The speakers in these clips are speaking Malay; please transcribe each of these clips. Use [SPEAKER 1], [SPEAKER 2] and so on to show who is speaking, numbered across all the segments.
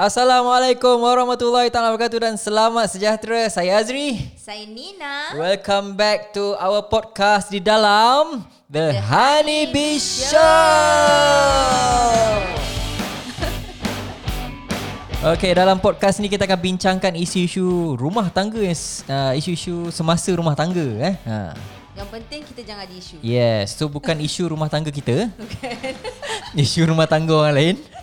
[SPEAKER 1] Assalamualaikum warahmatullahi taala wabarakatuh dan selamat sejahtera. Saya Azri.
[SPEAKER 2] Saya Nina.
[SPEAKER 1] Welcome back to our podcast di dalam The,
[SPEAKER 2] The
[SPEAKER 1] Honey Bee Show. Okay, dalam podcast ni kita akan bincangkan isu-isu rumah tangga, uh, isu-isu semasa rumah tangga eh. Ha.
[SPEAKER 2] Yang penting kita jangan ada isu.
[SPEAKER 1] Yes, so bukan isu rumah tangga kita. isu rumah tangga orang lain.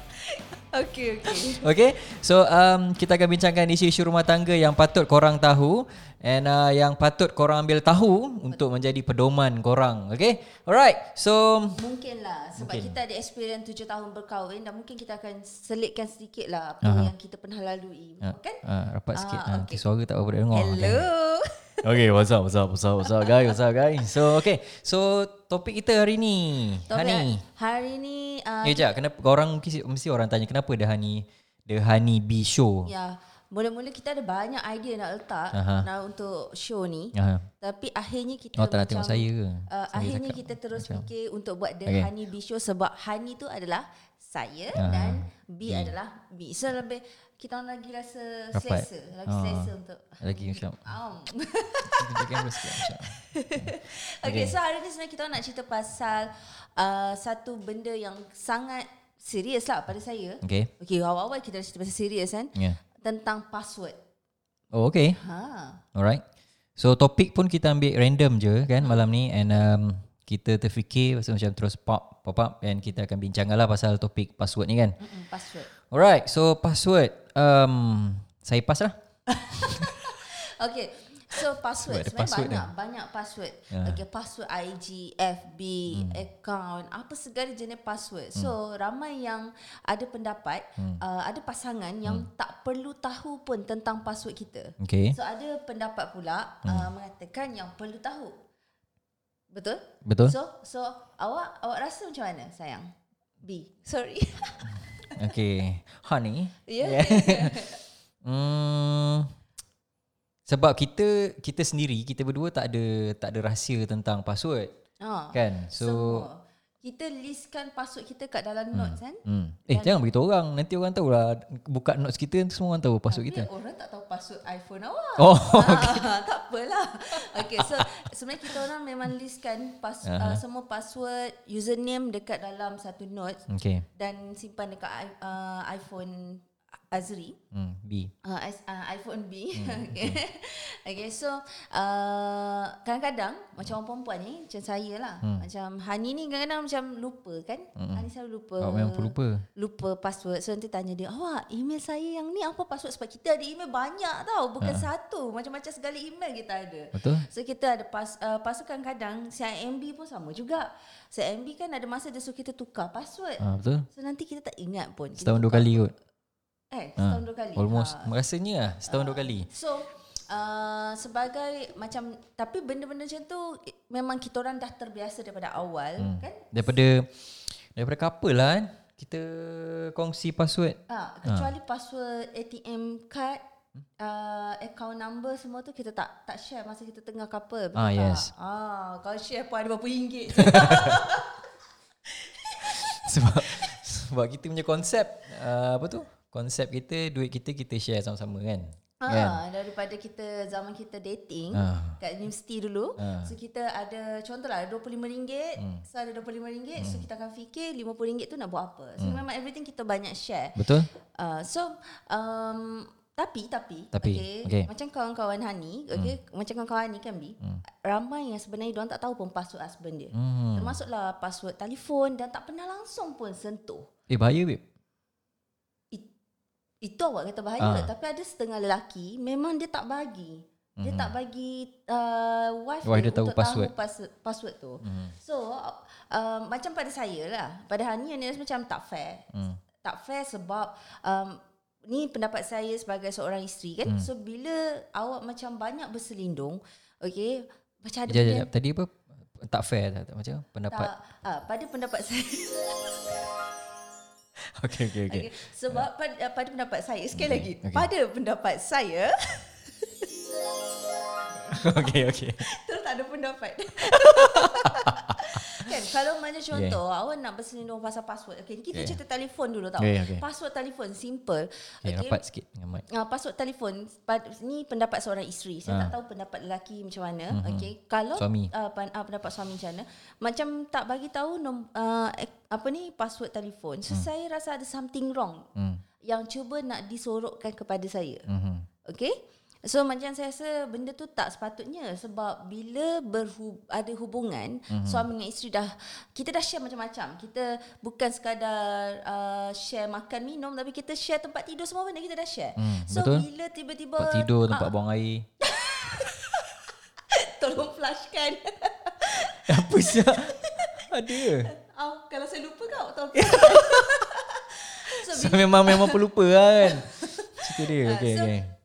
[SPEAKER 2] Okey, okey.
[SPEAKER 1] Okay, so um, kita akan bincangkan isu-isu rumah tangga yang patut korang tahu and uh, yang patut korang ambil tahu untuk menjadi pedoman korang. Okay, alright. So
[SPEAKER 2] Mungkinlah sebab
[SPEAKER 1] Mungkin.
[SPEAKER 2] kita ada experience tujuh tahun berkahwin dan mungkin kita akan selitkan sedikit lah apa
[SPEAKER 1] Aha.
[SPEAKER 2] yang kita pernah lalui.
[SPEAKER 1] uh,
[SPEAKER 2] Kan?
[SPEAKER 1] uh, rapat
[SPEAKER 2] Ah,
[SPEAKER 1] sikit. Uh,
[SPEAKER 2] okay.
[SPEAKER 1] Suara tak apa boleh dengar.
[SPEAKER 2] Hello.
[SPEAKER 1] Okay, what's up, what's up, what's up, what's up guys, what's up guys. So okay, so topik kita hari ni,
[SPEAKER 2] Topik
[SPEAKER 1] Hani.
[SPEAKER 2] hari ni uh,
[SPEAKER 1] Eh, jap, kenapa orang mesti, mesti orang tanya kenapa The Honey The Honey Bee Show?
[SPEAKER 2] ya mula-mula kita ada banyak idea nak letak
[SPEAKER 1] Aha.
[SPEAKER 2] nak untuk show ni.
[SPEAKER 1] Uh,
[SPEAKER 2] Tapi akhirnya kita
[SPEAKER 1] oh, tak
[SPEAKER 2] macam
[SPEAKER 1] tengok saya ke?
[SPEAKER 2] Uh,
[SPEAKER 1] Saya
[SPEAKER 2] akhirnya
[SPEAKER 1] cakap
[SPEAKER 2] kita terus
[SPEAKER 1] macam-
[SPEAKER 2] fikir untuk buat The
[SPEAKER 1] Okay.
[SPEAKER 2] Honey Bee Show sebab Honey tu adalah saya
[SPEAKER 1] Ah,
[SPEAKER 2] dan B adalah B. So lebih kita orang lagi rasa
[SPEAKER 1] Rapat.
[SPEAKER 2] selesa, lagi
[SPEAKER 1] Ah.
[SPEAKER 2] selesa untuk
[SPEAKER 1] Lagi macam
[SPEAKER 2] Um. Okay,
[SPEAKER 1] Okay.
[SPEAKER 2] so hari ni sebenarnya kita nak cerita pasal uh, satu benda yang sangat serius lah pada saya.
[SPEAKER 1] Okay
[SPEAKER 2] Okay, awal-awal kita dah cerita pasal serius kan.
[SPEAKER 1] Yeah
[SPEAKER 2] Tentang password.
[SPEAKER 1] Oh okay
[SPEAKER 2] Ha.
[SPEAKER 1] Alright So topik pun kita ambil random je kan malam ni And um, kita terfikir pasal macam terus pop pop up And kita akan bincangkan lah pasal topik password ni kan
[SPEAKER 2] Mm-mm, password.
[SPEAKER 1] Alright so password um, Saya pass lah
[SPEAKER 2] Okay. So password
[SPEAKER 1] Sebab
[SPEAKER 2] sebenarnya
[SPEAKER 1] password
[SPEAKER 2] banyak banyak password.
[SPEAKER 1] Ya.
[SPEAKER 2] Okay, password IG, FB, account, apa segala jenis password. So ramai yang ada pendapat, uh, ada pasangan yang tak perlu tahu pun tentang password kita.
[SPEAKER 1] Okay
[SPEAKER 2] So ada pendapat pula uh, mengatakan yang perlu tahu. Betul?
[SPEAKER 1] Betul
[SPEAKER 2] So so awak awak rasa macam mana sayang? B. Sorry.
[SPEAKER 1] Okay Honey
[SPEAKER 2] Ya.
[SPEAKER 1] Hmm, sebab kita kita sendiri kita berdua tak ada tak ada rahsia tentang password
[SPEAKER 2] Ha.
[SPEAKER 1] kan. So
[SPEAKER 2] Semua. Kita listkan password kita kat dalam notes kan?
[SPEAKER 1] hmm. eh jangan beritahu orang nanti orang tahulah buka notes kita semua orang tahu password kita.
[SPEAKER 2] Tapi orang tak tahu password iPhone awak.
[SPEAKER 1] Oh,
[SPEAKER 2] Ah, tak apalah. Okay, so sebenarnya kita orang memang listkan pas, uh, semua password, username dekat dalam satu notes
[SPEAKER 1] Okay.
[SPEAKER 2] dan simpan dekat uh, iPhone Azri.
[SPEAKER 1] Hmm, B.
[SPEAKER 2] Uh, is- uh, iPhone B.
[SPEAKER 1] Hmm,
[SPEAKER 2] okay. okay, so uh, kadang-kadang macam orang perempuan ni, macam saya lah.
[SPEAKER 1] Hmm.
[SPEAKER 2] Macam Hani ni kadang-kadang macam lupa kan? Hani selalu lupa.
[SPEAKER 1] Awak memang lupa.
[SPEAKER 2] lupa password So nanti tanya dia Awak email saya yang ni apa password Sebab kita ada email banyak tau Bukan
[SPEAKER 1] Ha.
[SPEAKER 2] satu Macam-macam segala email kita ada
[SPEAKER 1] Betul?
[SPEAKER 2] So kita ada pas, uh, Password kadang-kadang CIMB pun sama juga CIMB kan ada masa dia suruh kita tukar password
[SPEAKER 1] Ah, betul.
[SPEAKER 2] So nanti kita tak ingat pun kita
[SPEAKER 1] Setahun dua kali kot.
[SPEAKER 2] Eh
[SPEAKER 1] Ah,
[SPEAKER 2] setahun dua kali
[SPEAKER 1] Almost
[SPEAKER 2] Ha.
[SPEAKER 1] rasanya lah setahun dua kali.
[SPEAKER 2] So uh, sebagai macam tapi benda-benda macam tu memang kita orang dah terbiasa daripada awal
[SPEAKER 1] Hmm.
[SPEAKER 2] kan
[SPEAKER 1] Daripada daripada couple lah kan. Kita kongsi password.
[SPEAKER 2] Ah, kecuali password ATM card, uh, account number semua tu kita tak tak share masa kita tengah couple. betul
[SPEAKER 1] Ah,
[SPEAKER 2] tak?
[SPEAKER 1] yes.
[SPEAKER 2] Ah, kalau share pun ada berapa ringgit.
[SPEAKER 1] sebab sebab kita punya konsep uh, apa tu? Konsep kita duit kita kita share sama-sama kan. Kan?
[SPEAKER 2] ah, daripada kita zaman kita dating
[SPEAKER 1] Ah.
[SPEAKER 2] kat universiti dulu.
[SPEAKER 1] Ah.
[SPEAKER 2] So kita ada contohlah ada RM25,
[SPEAKER 1] Hmm.
[SPEAKER 2] so ada RM25, so kita akan fikir RM50 tu nak buat apa. So memang everything kita banyak share.
[SPEAKER 1] Betul?
[SPEAKER 2] Uh, so um, tapi tapi
[SPEAKER 1] Tapi,
[SPEAKER 2] okay,
[SPEAKER 1] okay.
[SPEAKER 2] macam kawan-kawan Hani okay, macam kawan-kawan Hani kan Bi ramai yang sebenarnya diorang tak tahu pun password husband dia
[SPEAKER 1] Hmm.
[SPEAKER 2] termasuklah password telefon dan tak pernah langsung pun sentuh
[SPEAKER 1] Eh bahaya babe.
[SPEAKER 2] It, itu awak kata bahaya
[SPEAKER 1] Ah.
[SPEAKER 2] tapi ada setengah lelaki memang dia tak bagi dia tak bagi uh, wife,
[SPEAKER 1] Mhm. Wife
[SPEAKER 2] dia
[SPEAKER 1] dia tahu
[SPEAKER 2] untuk
[SPEAKER 1] password.
[SPEAKER 2] tahu password, password tu.
[SPEAKER 1] Hmm.
[SPEAKER 2] So uh, macam pada saya lah, pada Hani yang rasa macam tak fair.
[SPEAKER 1] Hmm.
[SPEAKER 2] Tak fair sebab um, ni pendapat saya sebagai seorang isteri kan.
[SPEAKER 1] Hmm.
[SPEAKER 2] So bila awak macam banyak berselindung, okay, macam ada
[SPEAKER 1] Sekejap,
[SPEAKER 2] benda
[SPEAKER 1] sekejap. Tadi apa? Tak fair tak, tak macam pendapat.
[SPEAKER 2] tak, ah, pada pendapat saya
[SPEAKER 1] Okey okey okey.
[SPEAKER 2] okay, sebab pada, pada pendapat saya sekali lagi
[SPEAKER 1] okay.
[SPEAKER 2] pada pendapat saya
[SPEAKER 1] Okey okey.
[SPEAKER 2] terus tak ada pendapat kan kalau macam contoh yeah. awak nak berselindung pasal password. Okay, kita
[SPEAKER 1] Yeah.
[SPEAKER 2] cerita telefon dulu tau.
[SPEAKER 1] Yeah, okay.
[SPEAKER 2] Password telefon simple.
[SPEAKER 1] Okay, rapat sikit dengan mic.
[SPEAKER 2] Uh, password telefon ni pendapat seorang isteri. Saya
[SPEAKER 1] Ah.
[SPEAKER 2] tak tahu pendapat lelaki macam mana. Mm-hmm. Okey. Kalau
[SPEAKER 1] Suami.
[SPEAKER 2] Uh, pan, uh, pendapat suami macam mana? Macam tak bagi tahu nom, uh, apa ni password telefon. So mm. saya rasa ada something wrong
[SPEAKER 1] Hmm.
[SPEAKER 2] yang cuba nak disorokkan kepada saya.
[SPEAKER 1] Mhm.
[SPEAKER 2] Okay. So macam saya rasa benda tu tak sepatutnya sebab bila berhub, ada hubungan mm-hmm. suami dengan isteri dah kita dah share macam-macam. Kita bukan sekadar uh, share makan minum tapi kita share tempat tidur semua benda kita dah share.
[SPEAKER 1] Hmm,
[SPEAKER 2] so
[SPEAKER 1] betul.
[SPEAKER 2] bila tiba-tiba
[SPEAKER 1] Tempat tidur, tempat buang air.
[SPEAKER 2] tolong flushkan.
[SPEAKER 1] Apa sih? Ada.
[SPEAKER 2] oh, kalau saya lupa kau tahu. so,
[SPEAKER 1] So, memang memang pelupa kan. Cerita dia.
[SPEAKER 2] Ah,
[SPEAKER 1] Okay,
[SPEAKER 2] so-
[SPEAKER 1] okay.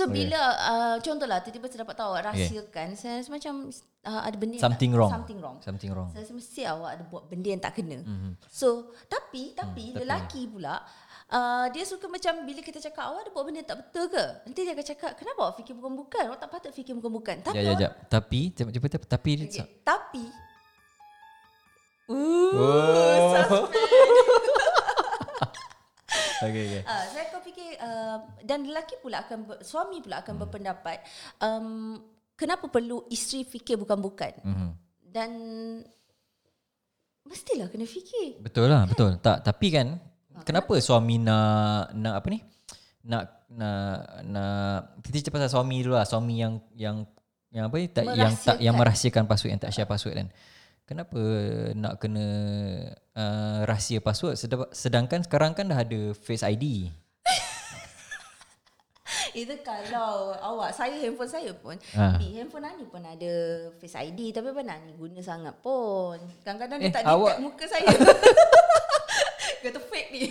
[SPEAKER 2] So bila uh, contohlah tiba-tiba saya dapat tahu awak rahsiakan, saya rasa macam uh, ada benda
[SPEAKER 1] Something wrong.
[SPEAKER 2] Something wrong.
[SPEAKER 1] Something wrong.
[SPEAKER 2] Saya rasa mesti awak ada buat benda yang tak kena.
[SPEAKER 1] Mhm.
[SPEAKER 2] Mm-hmm. So, tapi tapi
[SPEAKER 1] Hmm, tapi-
[SPEAKER 2] lelaki pula uh, dia suka macam bila kita cakap awak ada buat benda yang tak betul ke? Nanti dia akan cakap, "Kenapa awak fikir bukan-bukan? Awak tak patut fikir bukan-bukan." Tapi
[SPEAKER 1] Ya, ya, ya. Tapi, cepat cepat cepat. Tapi,
[SPEAKER 2] Okay, tapi Ooh,
[SPEAKER 1] Oh. okay, okay.
[SPEAKER 2] Uh, uh, dan lelaki pula akan ber, suami pula akan hmm. berpendapat um, kenapa perlu isteri fikir bukan-bukan
[SPEAKER 1] Mhm.
[SPEAKER 2] dan mestilah kena fikir.
[SPEAKER 1] Betul lah, betul. Tak, tapi kan kenapa suami nak nak apa ni? Nak nak nak kita cerita pasal suami dulu lah, suami yang yang yang apa ni? Tak yang tak yang merahsiakan password yang tak share password kan. Kenapa nak kena uh, rahsia password sedang- sedangkan sekarang kan dah ada Face ID.
[SPEAKER 2] Itu kalau awak saya handphone saya pun. Bi handphone Ani pun ada Face ID tapi mana Ani guna sangat pun. Kadang-kadang
[SPEAKER 1] Eh,
[SPEAKER 2] dia tak
[SPEAKER 1] awak-
[SPEAKER 2] detect muka saya. Kata fake ni.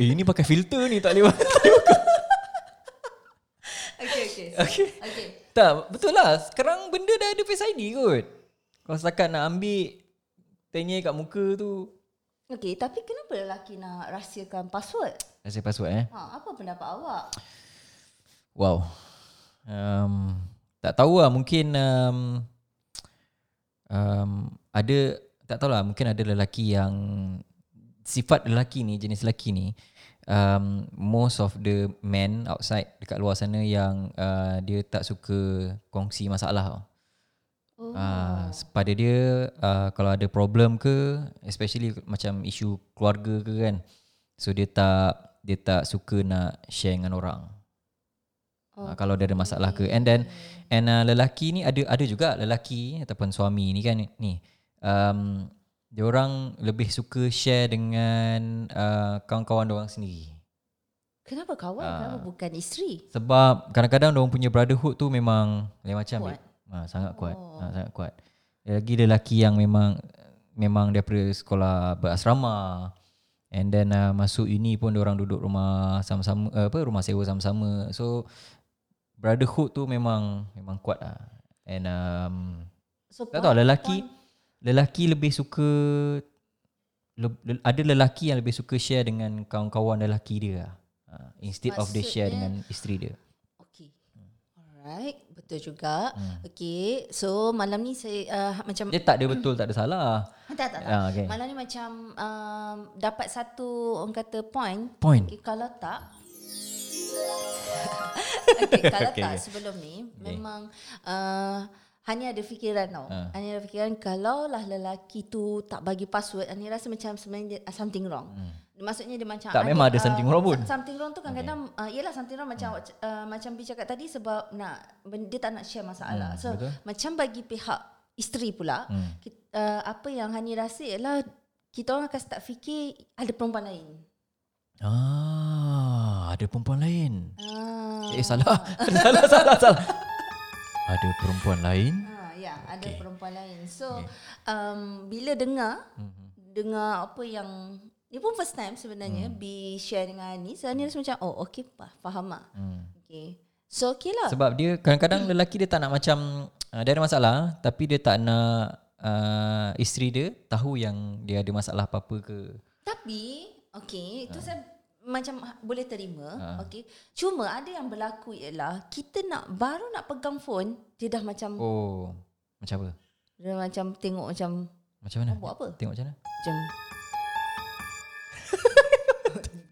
[SPEAKER 1] eh ini pakai filter ni tak lewat.
[SPEAKER 2] okay, okay.
[SPEAKER 1] okay.
[SPEAKER 2] Okay.
[SPEAKER 1] Tak, betul lah. Sekarang benda dah ada Face ID kot. Kalau setakat nak ambil tanya kat muka tu
[SPEAKER 2] Okay, tapi kenapa lelaki nak rahsiakan password?
[SPEAKER 1] rahsia password eh.
[SPEAKER 2] Ha, apa pendapat awak?
[SPEAKER 1] Wow. Um, tak tahu lah mungkin um, um, ada tak tahu lah mungkin ada lelaki yang sifat lelaki ni jenis lelaki ni um, most of the men outside dekat luar sana yang uh, dia tak suka kongsi masalah tau.
[SPEAKER 2] Oh.
[SPEAKER 1] Uh, pada dia uh, kalau ada problem ke especially macam isu keluarga ke kan so dia tak dia tak suka nak share dengan orang uh, kalau dia ada masalah ke and then and uh, lelaki ni ada ada juga lelaki ataupun suami ni kan ni um, dia orang lebih suka share dengan uh, kawan-kawan dia orang sendiri
[SPEAKER 2] Kenapa kawan?
[SPEAKER 1] Ah.
[SPEAKER 2] Kenapa bukan isteri?
[SPEAKER 1] sebab kadang-kadang dia orang punya brotherhood tu memang lain macam
[SPEAKER 2] Kuat.
[SPEAKER 1] Ha, sangat kuat.
[SPEAKER 2] Oh.
[SPEAKER 1] Ha, sangat kuat. Lagi lelaki yang memang memang daripada sekolah berasrama and then uh, masuk uni pun dia orang duduk rumah sama-sama uh, apa rumah sewa sama-sama. So brotherhood tu memang memang kuat lah. And um,
[SPEAKER 2] So,
[SPEAKER 1] tak tahu lelaki lelaki lebih suka le, le, ada lelaki yang lebih suka share dengan kawan-kawan lelaki dia. Ha, instead of dia share
[SPEAKER 2] Maksudnya-
[SPEAKER 1] dengan isteri dia.
[SPEAKER 2] Okay. Alright. Betul juga.
[SPEAKER 1] Hmm.
[SPEAKER 2] Okay. So, malam ni saya uh, macam...
[SPEAKER 1] Dia tak ada betul, tak ada salah.
[SPEAKER 2] Tak, tak, tak.
[SPEAKER 1] Ah, okay.
[SPEAKER 2] Malam ni macam um, dapat satu orang kata point.
[SPEAKER 1] Point.
[SPEAKER 2] Okay, kalau tak... okay, kalau
[SPEAKER 1] Okay,
[SPEAKER 2] tak
[SPEAKER 1] okay.
[SPEAKER 2] sebelum ni memang uh, hanya ada fikiran tau.
[SPEAKER 1] Ah.
[SPEAKER 2] Hanya ada fikiran kalau lah lelaki tu tak bagi password, Ani rasa macam sebenarnya uh, something wrong. Maksudnya dia macam
[SPEAKER 1] Hmm. Tak, memang ada something wrong pun.
[SPEAKER 2] Something wrong tu kadang-kadang uh, yalah something wrong macam uh, macam Bi cakap tadi sebab nak dia tak nak share masalah.
[SPEAKER 1] Hmm,
[SPEAKER 2] so
[SPEAKER 1] betul.
[SPEAKER 2] macam bagi pihak isteri pula
[SPEAKER 1] Hmm.
[SPEAKER 2] kita, uh, apa yang Hani rasa ialah kita orang akan start fikir ada perempuan lain.
[SPEAKER 1] Ah, ada perempuan lain.
[SPEAKER 2] Ah.
[SPEAKER 1] Eh salah. salah salah salah. Ada perempuan lain?
[SPEAKER 2] Ha, ya, ada
[SPEAKER 1] Okay.
[SPEAKER 2] perempuan lain. So, um, bila dengar
[SPEAKER 1] Mhm.
[SPEAKER 2] dengar apa yang ni pun first time sebenarnya
[SPEAKER 1] Hmm.
[SPEAKER 2] Bi share dengan Ani. So Ani rasa macam oh okey pa, faham lah.
[SPEAKER 1] Hmm.
[SPEAKER 2] Okay. So okey lah.
[SPEAKER 1] Sebab dia kadang-kadang lelaki dia tak nak macam uh, dia ada masalah tapi dia tak nak uh, isteri dia tahu yang dia ada masalah apa-apa ke.
[SPEAKER 2] Tapi okey, itu saya macam ha- boleh terima.
[SPEAKER 1] Ha.
[SPEAKER 2] Okey. Cuma ada yang berlaku ialah kita nak baru nak pegang phone dia dah macam
[SPEAKER 1] Oh, macam apa?
[SPEAKER 2] Dia macam tengok macam
[SPEAKER 1] Macam mana?
[SPEAKER 2] Oh, buat apa?
[SPEAKER 1] Tengok macam mana?
[SPEAKER 2] macam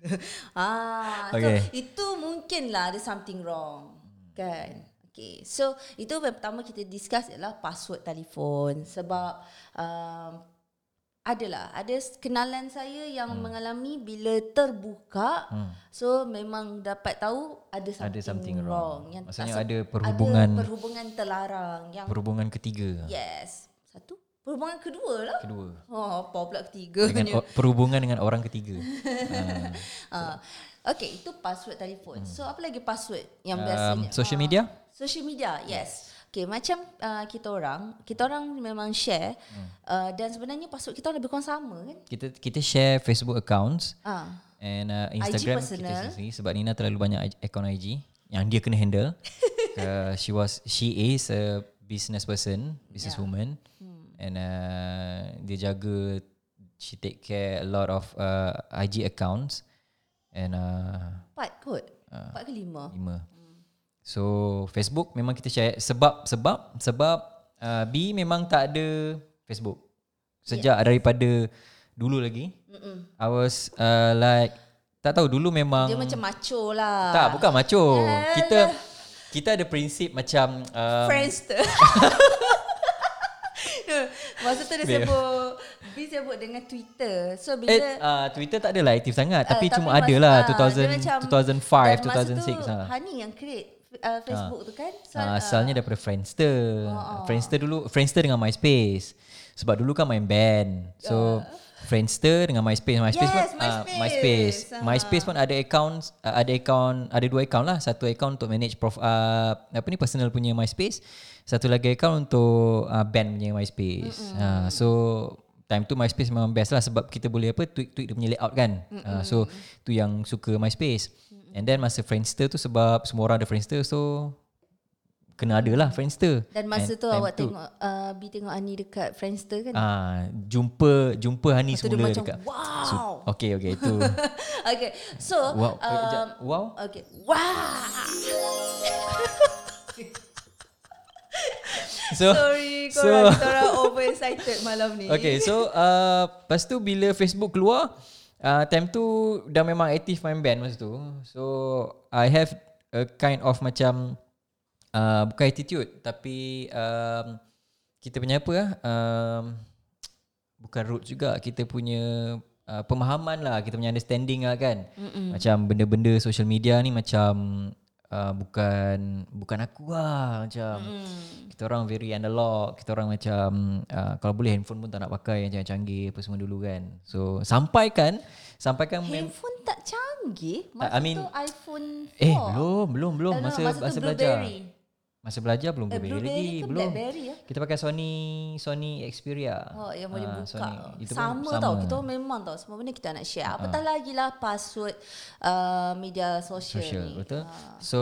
[SPEAKER 2] ah,
[SPEAKER 1] Okay.
[SPEAKER 2] so itu mungkinlah ada something wrong. Kan? Okay. So itu yang pertama kita discuss ialah password telefon sebab um, adalah ada kenalan saya yang hmm. mengalami bila terbuka hmm. so memang dapat tahu ada something,
[SPEAKER 1] Ada something wrong.
[SPEAKER 2] Yang
[SPEAKER 1] Maksudnya ada perhubungan-
[SPEAKER 2] ada perhubungan terlarang yang
[SPEAKER 1] Perhubungan ketiga.
[SPEAKER 2] yes. Perhubungan kedua lah.
[SPEAKER 1] Kedua.
[SPEAKER 2] Oh, apa pula ketiga
[SPEAKER 1] Dengan o- perhubungan dengan orang ketiga.
[SPEAKER 2] Uh, okay, itu password telefon. So apa lagi password yang
[SPEAKER 1] Um,
[SPEAKER 2] biasanya?
[SPEAKER 1] social
[SPEAKER 2] Ah,
[SPEAKER 1] media?
[SPEAKER 2] social media, yes. Okay, macam uh, kita orang, kita orang memang share
[SPEAKER 1] Hmm.
[SPEAKER 2] uh, dan sebenarnya password kita orang lebih kurang sama kan?
[SPEAKER 1] Kita kita share Facebook accounts
[SPEAKER 2] Ah,
[SPEAKER 1] and uh, Instagram
[SPEAKER 2] personal.
[SPEAKER 1] kita sendiri sebab Nina terlalu banyak account IG yang dia kena handle. uh, she was she is a business person, business woman.
[SPEAKER 2] Hmm.
[SPEAKER 1] And uh, dia jaga she take care a lot of uh, IG accounts and uh,
[SPEAKER 2] empat kot.
[SPEAKER 1] Ah.
[SPEAKER 2] Empat ke lima?
[SPEAKER 1] lima. So Facebook memang kita share sebab sebab sebab uh, B memang tak ada Facebook. Sejak yeah. daripada dulu lagi. Mm-mm. I was uh, like tak tahu dulu memang
[SPEAKER 2] Dia macam macho lah.
[SPEAKER 1] tak bukan macho.
[SPEAKER 2] Yalah.
[SPEAKER 1] Kita kita ada prinsip macam um,
[SPEAKER 2] Friendster. Masa tu dia sebut B sebut dengan Twitter. So bila
[SPEAKER 1] eh uh, Twitter tak adalah aktif sangat tapi
[SPEAKER 2] Ah,
[SPEAKER 1] cuma ada lah
[SPEAKER 2] ah, dia
[SPEAKER 1] 2000
[SPEAKER 2] macam-
[SPEAKER 1] 2005
[SPEAKER 2] dan masa
[SPEAKER 1] 2006
[SPEAKER 2] tu,
[SPEAKER 1] lah.
[SPEAKER 2] Hani yang create uh, Facebook tu kan. So,
[SPEAKER 1] Uh, asalnya daripada Friendster. Friendster dulu Friendster dengan MySpace. Sebab dulu kan main band. So Friendster dengan MySpace. MySpace
[SPEAKER 2] Yes,
[SPEAKER 1] pun ah,
[SPEAKER 2] MySpace.
[SPEAKER 1] MySpace.
[SPEAKER 2] Ah.
[SPEAKER 1] MySpace pun ada account uh, ada account ada dua account lah. Satu account untuk manage prof uh, apa ni personal punya MySpace. Satu lagi account untuk uh, band punya MySpace. Uh, so time tu MySpace memang best lah sebab kita boleh apa tweak-tweak dia punya layout kan. Uh, so tu yang suka MySpace. And then masa Friendster tu sebab semua orang ada Friendster so kena ada lah Friendster.
[SPEAKER 2] Dan masa
[SPEAKER 1] And
[SPEAKER 2] tu awak tengok uh, B tengok Ani dekat Friendster kan.
[SPEAKER 1] Ah, jumpa jumpa Hani
[SPEAKER 2] Lepas tu
[SPEAKER 1] semula
[SPEAKER 2] macam,
[SPEAKER 1] dekat.
[SPEAKER 2] wow.
[SPEAKER 1] So, okay, okay itu.
[SPEAKER 2] okay. So
[SPEAKER 1] wow. Eh,
[SPEAKER 2] um,
[SPEAKER 1] wow.
[SPEAKER 2] Okay. Wow.
[SPEAKER 1] So
[SPEAKER 2] Sorry
[SPEAKER 1] so
[SPEAKER 2] korang kita orang over excited malam ni.
[SPEAKER 1] okay, so uh, lepas tu bila Facebook keluar, uh, time tu dah memang aktif main band masa tu. So I have a kind of macam uh, bukan attitude tapi um, kita punya apa ah um, bukan root juga kita punya uh, pemahaman lah kita punya understanding lah kan Mm-mm. macam benda-benda social media ni macam uh, bukan bukan aku lah macam mm. kita orang very analog kita orang macam uh, kalau boleh handphone pun tak nak pakai yang canggih-canggih apa semua dulu kan so sampaikan sampaikan mem-
[SPEAKER 2] Handphone tak canggih. Masa
[SPEAKER 1] I mean-
[SPEAKER 2] tu iPhone 4.
[SPEAKER 1] eh belum belum belum masa
[SPEAKER 2] masa
[SPEAKER 1] masa belajar
[SPEAKER 2] Blueberry.
[SPEAKER 1] Masa belajar belum
[SPEAKER 2] Eh,
[SPEAKER 1] Blueberry lagi
[SPEAKER 2] ke
[SPEAKER 1] belum
[SPEAKER 2] Blackberry ya?
[SPEAKER 1] kita pakai Sony Sony Xperia
[SPEAKER 2] Oh, yang boleh
[SPEAKER 1] Ah,
[SPEAKER 2] buka.
[SPEAKER 1] Sony. Itu pun
[SPEAKER 2] sama, tau. Kita memang tau. Semua benda kita nak share. Apatah lagi lah password uh, media sosial,
[SPEAKER 1] social
[SPEAKER 2] ni.
[SPEAKER 1] betul so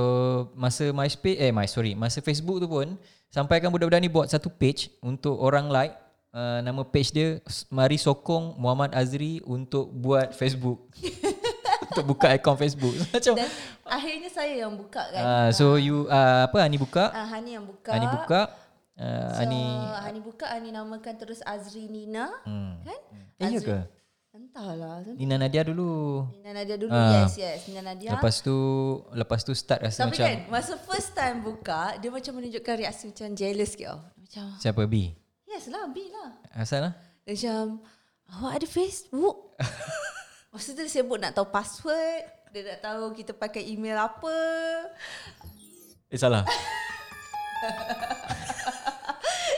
[SPEAKER 1] masa MySpace eh my sorry masa Facebook tu pun sampaikan budak-budak ni buat satu page untuk orang like uh, nama page dia mari sokong Muhammad Azri untuk buat Facebook untuk buka akaun Facebook macam
[SPEAKER 2] Dan akhirnya saya yang buka kan.
[SPEAKER 1] uh, so you uh, apa Ani buka
[SPEAKER 2] Uh, Hani yang buka.
[SPEAKER 1] Ani buka uh,
[SPEAKER 2] So,
[SPEAKER 1] Ani
[SPEAKER 2] Hani buka, Hani namakan terus Azri Nina.
[SPEAKER 1] hmm.
[SPEAKER 2] Kan?
[SPEAKER 1] eh ya ke
[SPEAKER 2] Entahlah.
[SPEAKER 1] Nina Nadia dulu
[SPEAKER 2] Nina Nadia dulu.
[SPEAKER 1] Ah.
[SPEAKER 2] Yes, yes. Nina Nadia.
[SPEAKER 1] lepas tu lepas tu start rasa
[SPEAKER 2] Tapi
[SPEAKER 1] macam
[SPEAKER 2] kan, masa first time buka, dia macam menunjukkan reaksi macam jealous sikit. tau. Macam,
[SPEAKER 1] siapa B
[SPEAKER 2] yes lah, B lah.
[SPEAKER 1] asal lah
[SPEAKER 2] macam, awak ada Facebook? Masa tu dia sibuk nak tahu password. Dia nak tahu kita pakai email apa.
[SPEAKER 1] eh salah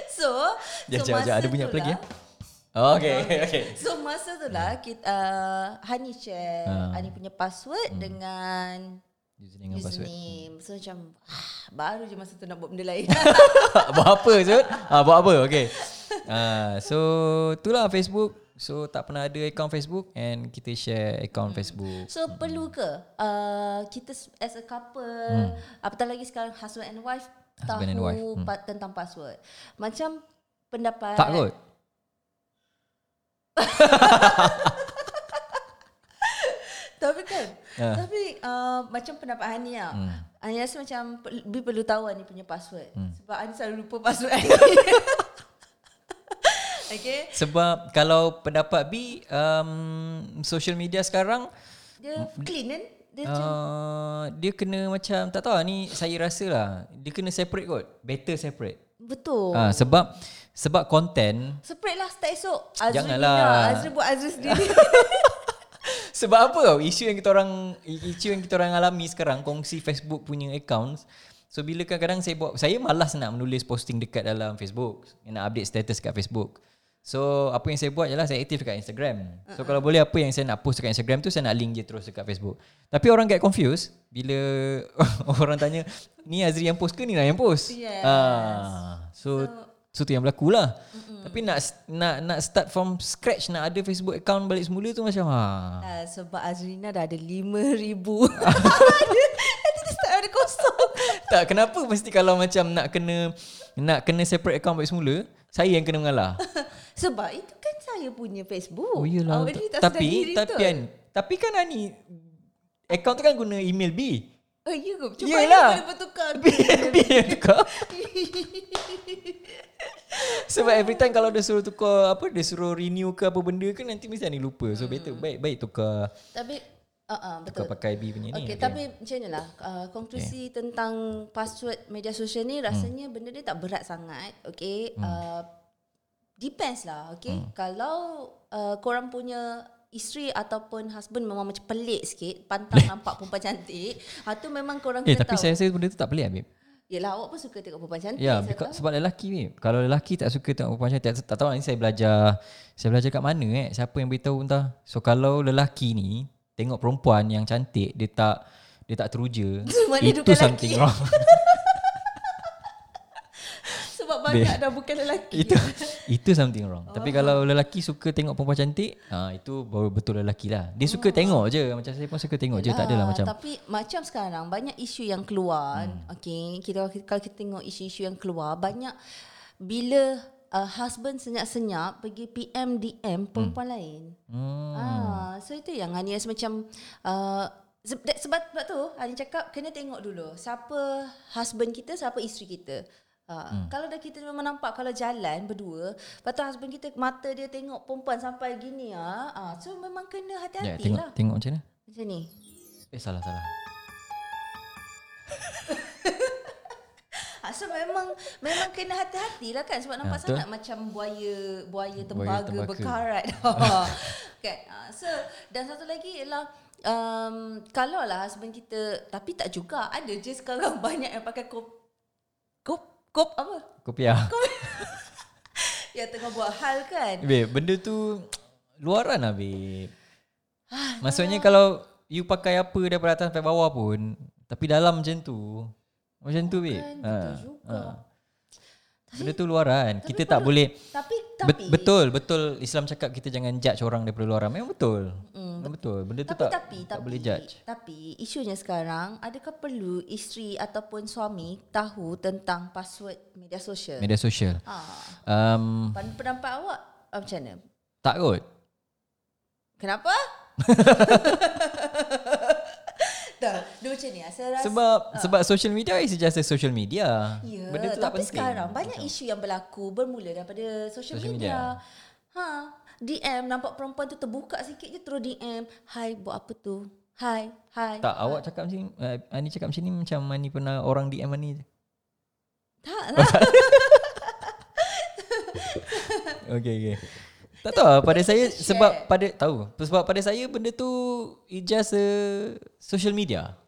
[SPEAKER 2] So,
[SPEAKER 1] Jap,
[SPEAKER 2] so
[SPEAKER 1] jap, jap.
[SPEAKER 2] masa
[SPEAKER 1] Ada bunyi apa lagi?
[SPEAKER 2] lah-
[SPEAKER 1] eh? Oh, okay, okay.
[SPEAKER 2] So masa tu lah kita uh, Hani share
[SPEAKER 1] Ah.
[SPEAKER 2] Hani punya password
[SPEAKER 1] Hmm.
[SPEAKER 2] dengan
[SPEAKER 1] Username dengan password.
[SPEAKER 2] So macam ah, baru je masa tu nak buat benda lain.
[SPEAKER 1] buat apa Zul? Ah, buat apa? Okay. Ah, so itulah Facebook. So tak pernah ada account Facebook and kita share account Facebook.
[SPEAKER 2] so perlu ke uh, kita as a couple apatah lagi sekarang husband and wife
[SPEAKER 1] Hmm. Husband and
[SPEAKER 2] tahu
[SPEAKER 1] wife, hmm.
[SPEAKER 2] pa- tentang password. Macam pendapat
[SPEAKER 1] Tak kot.
[SPEAKER 2] Tapi kan
[SPEAKER 1] Ah.
[SPEAKER 2] Tapi uh, macam pendapat Hani lah
[SPEAKER 1] Hmm.
[SPEAKER 2] Hani rasa macam Lebih perlu tahu Hani punya password
[SPEAKER 1] Hmm.
[SPEAKER 2] Sebab Hani selalu lupa password Hani Okay.
[SPEAKER 1] Sebab kalau pendapat B um, social media sekarang
[SPEAKER 2] Dia clean kan? Dia macam
[SPEAKER 1] uh, dia kena macam tak tahu lah, ni saya rasa lah dia kena separate kot. Better separate.
[SPEAKER 2] betul.
[SPEAKER 1] Ah sebab sebab content
[SPEAKER 2] Separate lah start esok. Azri
[SPEAKER 1] Janganlah.
[SPEAKER 2] Azri buat Azri sendiri.
[SPEAKER 1] sebab apa tau isu yang kita orang isu yang kita orang alami sekarang kongsi Facebook punya accounts so bila kadang-kadang saya buat saya malas nak menulis posting dekat dalam Facebook nak update status kat Facebook so apa yang saya buat ialah saya aktif dekat Instagram so kalau boleh apa yang saya nak post dekat Instagram tu saya nak link je terus dekat Facebook tapi orang get confused bila orang tanya ni Azri yang post ke ni lah yang post
[SPEAKER 2] Yes.
[SPEAKER 1] ah so so tu yang berlaku lah tapi nak nak nak start from scratch nak ada Facebook account balik semula tu macam ha
[SPEAKER 2] Ah, sebab Azrina dah ada 5,000. Nanti dia start ada kosong.
[SPEAKER 1] Tak kenapa mesti kalau macam nak kena nak kena separate account balik semula, saya yang kena mengalah.
[SPEAKER 2] Sebab itu kan saya punya Facebook.
[SPEAKER 1] Oh iyalah.
[SPEAKER 2] Awak tak
[SPEAKER 1] tapi tapi kan tapi kan Ani account tu kan guna email B.
[SPEAKER 2] Oh ya ke? Cuba
[SPEAKER 1] Yelah.
[SPEAKER 2] boleh bertukar.
[SPEAKER 1] B, B yang tukar. Sebab every time kalau dia suruh tukar apa dia suruh renew ke apa benda ke nanti mesti Ani lupa. So better baik baik tukar
[SPEAKER 2] Tapi uh, uh, betul.
[SPEAKER 1] tukar pakai B punya ni.
[SPEAKER 2] Okay, tapi macam ni lah uh, Konklusi tentang password media sosial ni Rasanya benda ni tak berat sangat Okay uh, Depends lah Okay Kalau uh, korang punya isteri ataupun husband memang macam pelik sikit Pantang nampak perempuan cantik ha, tu memang korang
[SPEAKER 1] eh
[SPEAKER 2] kena
[SPEAKER 1] tapi
[SPEAKER 2] tahu
[SPEAKER 1] saya rasa benda tu tak pelik Habib.
[SPEAKER 2] Yelah awak pun suka tengok perempuan cantik
[SPEAKER 1] Ya,
[SPEAKER 2] tahu.
[SPEAKER 1] sebab lelaki ni. Kalau lelaki tak suka tengok perempuan cantik, tak, tak tahu lah ni saya belajar saya belajar kat mana eh. Siapa yang beritahu entah. So kalau lelaki ni tengok perempuan yang cantik, dia tak dia tak teruja. Itu something
[SPEAKER 2] lelaki.
[SPEAKER 1] wrong.
[SPEAKER 2] Sebab banyak dah bukan lelaki
[SPEAKER 1] itu itu something wrong. Tapi kalau lelaki suka tengok perempuan cantik, ah itu baru betul lelaki lah. Dia suka tengok je. Macam saya pun suka tengok je. Tak adalah
[SPEAKER 2] Ah,
[SPEAKER 1] macam
[SPEAKER 2] Tapi macam sekarang banyak isu yang keluar.
[SPEAKER 1] Hmm.
[SPEAKER 2] Okay, kita kalau kita tengok isu-isu yang keluar banyak bila uh, husband senyap-senyap pergi PM DM perempuan lain.
[SPEAKER 1] hmm,
[SPEAKER 2] Ah, so itu yang Hani rasa macam uh, sebab, sebab, sebab tu Hani cakap kena tengok dulu siapa husband kita, siapa isteri kita. Uh, hmm. Kalau dah kita memang nampak kalau jalan berdua, lepas tu husband kita mata dia tengok perempuan sampai gini ah, ah so memang kena hati-hati
[SPEAKER 1] tengok
[SPEAKER 2] lah.
[SPEAKER 1] tengok macam mana?
[SPEAKER 2] Macam ni.
[SPEAKER 1] Eh salah salah.
[SPEAKER 2] Ha, so memang memang kena hati-hati lah kan sebab nampak
[SPEAKER 1] betul.
[SPEAKER 2] sangat macam buaya buaya
[SPEAKER 1] Buaya
[SPEAKER 2] tembaga
[SPEAKER 1] tembaga.
[SPEAKER 2] berkarat. kan. Ha, so dan satu lagi ialah um, kalau lah husband kita tapi tak juga ada je sekarang banyak yang pakai kop kop kop apa?
[SPEAKER 1] Kopiah.
[SPEAKER 2] Yang tengah buat hal kan.
[SPEAKER 1] Babe, benda tu luaran lah, babe. Maksudnya kalau you pakai apa daripada atas sampai bawah pun, tapi dalam macam tu, macam tu, babe.
[SPEAKER 2] Kan, betul juga.
[SPEAKER 1] Benda tu luaran. Kita tak boleh...
[SPEAKER 2] Tapi tapi
[SPEAKER 1] Bet- betul, betul. Islam cakap kita jangan judge orang daripada luaran. Memang betul. Memang betul. Benda tu
[SPEAKER 2] tapi
[SPEAKER 1] tak,
[SPEAKER 2] tapi
[SPEAKER 1] tak
[SPEAKER 2] tapi
[SPEAKER 1] boleh judge.
[SPEAKER 2] Tapi isunya sekarang adakah perlu isteri ataupun suami tahu tentang password media sosial?
[SPEAKER 1] Media sosial.
[SPEAKER 2] Ah,
[SPEAKER 1] Um,
[SPEAKER 2] pen- pendapat awak ah, macam mana?
[SPEAKER 1] tak kot.
[SPEAKER 2] Kenapa? tak, dia macam ni. ah, Saya rasa
[SPEAKER 1] Sebab sebab social media is just a social media.
[SPEAKER 2] Ya,
[SPEAKER 1] Benda tu tak
[SPEAKER 2] tapi
[SPEAKER 1] penting.
[SPEAKER 2] sekarang banyak isu yang berlaku bermula daripada social,
[SPEAKER 1] Social
[SPEAKER 2] media. Ha, DM nampak perempuan tu terbuka sikit je terus DM, "Hai, buat apa tu?" Hai, hai.
[SPEAKER 1] Tak, awak cakap macam ni, uh, Ani cakap macam ni macam Ani pernah orang DM Ani je.
[SPEAKER 2] Tak lah.
[SPEAKER 1] Okay, okay. Tak tahu lah, pada saya
[SPEAKER 2] Share.
[SPEAKER 1] sebab pada tahu sebab pada saya benda tu it just a social media.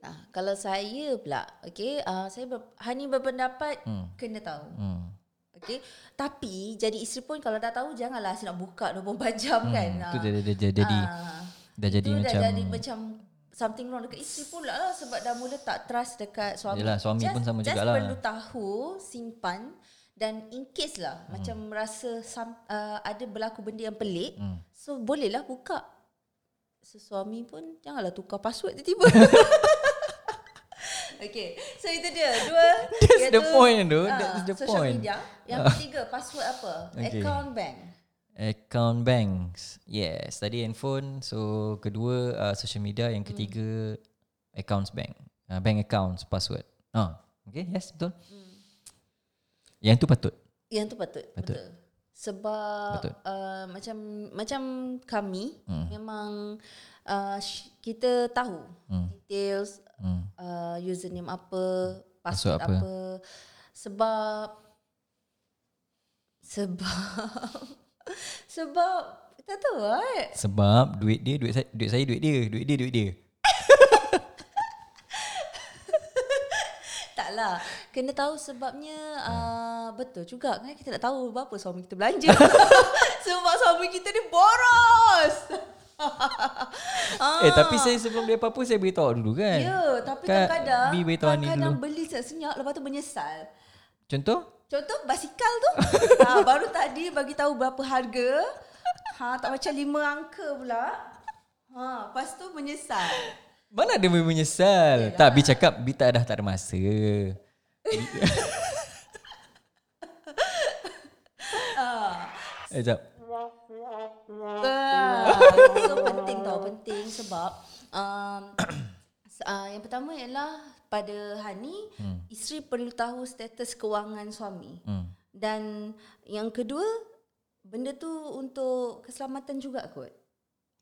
[SPEAKER 2] Nah, kalau saya pula, okay, uh, saya ber, Hani berpendapat hmm. kena tahu.
[SPEAKER 1] Hmm.
[SPEAKER 2] Okay. Tapi jadi isteri pun kalau dah tahu janganlah asyik nak buka 24 jam hmm. kan.
[SPEAKER 1] Itu dah, dah, dah, dah jadi
[SPEAKER 2] Ah.
[SPEAKER 1] dah jadi macam
[SPEAKER 2] dah jadi macam something wrong dekat isteri pula lah sebab dah mula tak trust dekat suami.
[SPEAKER 1] Yelah, suami
[SPEAKER 2] just,
[SPEAKER 1] pun sama
[SPEAKER 2] just
[SPEAKER 1] jugalah.
[SPEAKER 2] perlu tahu, simpan dan in case lah hmm. macam rasa some, uh, ada berlaku benda yang pelik, hmm. so bolehlah buka. So suami pun janganlah tukar password tiba-tiba. Okay, so itu dia dua.
[SPEAKER 1] That's the point tu,
[SPEAKER 2] ah,
[SPEAKER 1] that's the
[SPEAKER 2] social
[SPEAKER 1] point.
[SPEAKER 2] media. Yang ketiga, password apa?
[SPEAKER 1] Okay.
[SPEAKER 2] Account bank.
[SPEAKER 1] account banks. Yes, tadi handphone. So kedua uh, social media, yang ketiga accounts bank. Uh, bank accounts password. Ah, okay, yes betul. Yang tu patut.
[SPEAKER 2] Yang tu patut.
[SPEAKER 1] Patut.
[SPEAKER 2] Betul. sebab uh, macam macam kami hmm. memang uh, kita tahu hmm. details hmm. Uh, username apa, password apa. apa. Sebab sebab sebab tak tahu right?
[SPEAKER 1] Sebab duit dia duit saya duit saya duit dia, duit dia duit dia.
[SPEAKER 2] lah kena tahu sebabnya uh, betul juga kan kita tak tahu berapa suami kita belanja sebab suami kita ni boros
[SPEAKER 1] ah. Eh tapi saya sebelum dia apa-apa saya beritahu dulu kan
[SPEAKER 2] Ya tapi kan, kadang-kadang Kadang-kadang beli senyap Lepas tu menyesal
[SPEAKER 1] Contoh?
[SPEAKER 2] Contoh basikal tu ha, Baru tadi bagi tahu berapa harga ha, Tak macam lima angka pula ha, Lepas tu menyesal
[SPEAKER 1] mana dia menyesal? Yalah. Tak, Bi cakap Bi tak dah tak ada masa. Eh, jap.
[SPEAKER 2] Ah, so penting tau, penting sebab um, uh, yang pertama ialah pada Hani, hmm. isteri perlu tahu status kewangan suami. Hmm. Dan yang kedua, benda tu untuk keselamatan juga kot.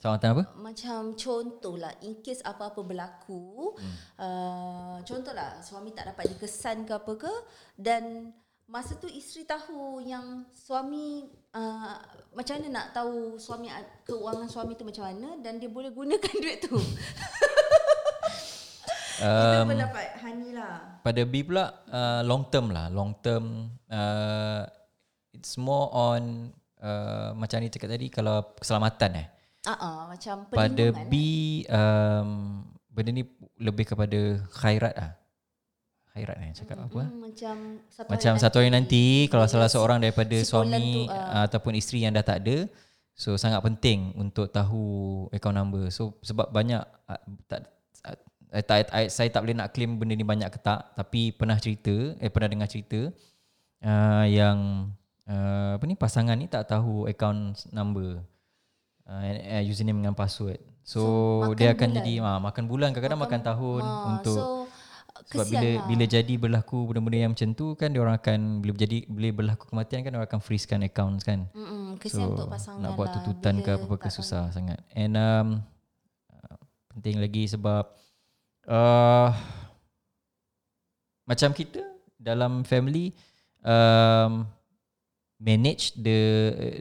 [SPEAKER 1] Selamatan apa?
[SPEAKER 2] Macam contohlah in case apa-apa berlaku, hmm. uh, contohlah suami tak dapat dikesan ke apa ke dan masa tu isteri tahu yang suami uh, macam mana nak tahu suami keuangan suami tu macam mana dan dia boleh gunakan duit tu. Kita um, dapat honey lah.
[SPEAKER 1] Pada B pula uh, long term lah, long term uh, it's more on uh, macam ni cakap tadi kalau keselamatan eh.
[SPEAKER 2] Uh-uh, macam
[SPEAKER 1] pada B um, benda ni lebih kepada khairat ah. Khairat ni cakap apa? Hmm,
[SPEAKER 2] macam
[SPEAKER 1] satu macam hari satu hari nanti, nanti kalau salah seorang daripada suami tu, uh, ataupun isteri yang dah tak ada, so sangat penting untuk tahu account number. So sebab banyak uh, tak uh, tak, I, saya tak boleh nak claim benda ni banyak ke tak tapi pernah cerita eh pernah dengar cerita uh, yang uh, apa ni pasangan ni tak tahu account number uh, username dengan password. So, so dia akan bulan. jadi uh, makan bulan kadang-kadang makan, makan tahun uh, untuk so, sebab bila lah. bila jadi berlaku benda-benda yang macam tu kan dia orang akan bila jadi bila berlaku kematian kan dia orang akan freezekan accounts kan.
[SPEAKER 2] Mm-mm, kesian so, untuk pasangan
[SPEAKER 1] nak buat lah. tuntutan ke apa-apa ke susah sangat. And um, uh, penting lagi sebab uh, macam kita dalam family um, manage the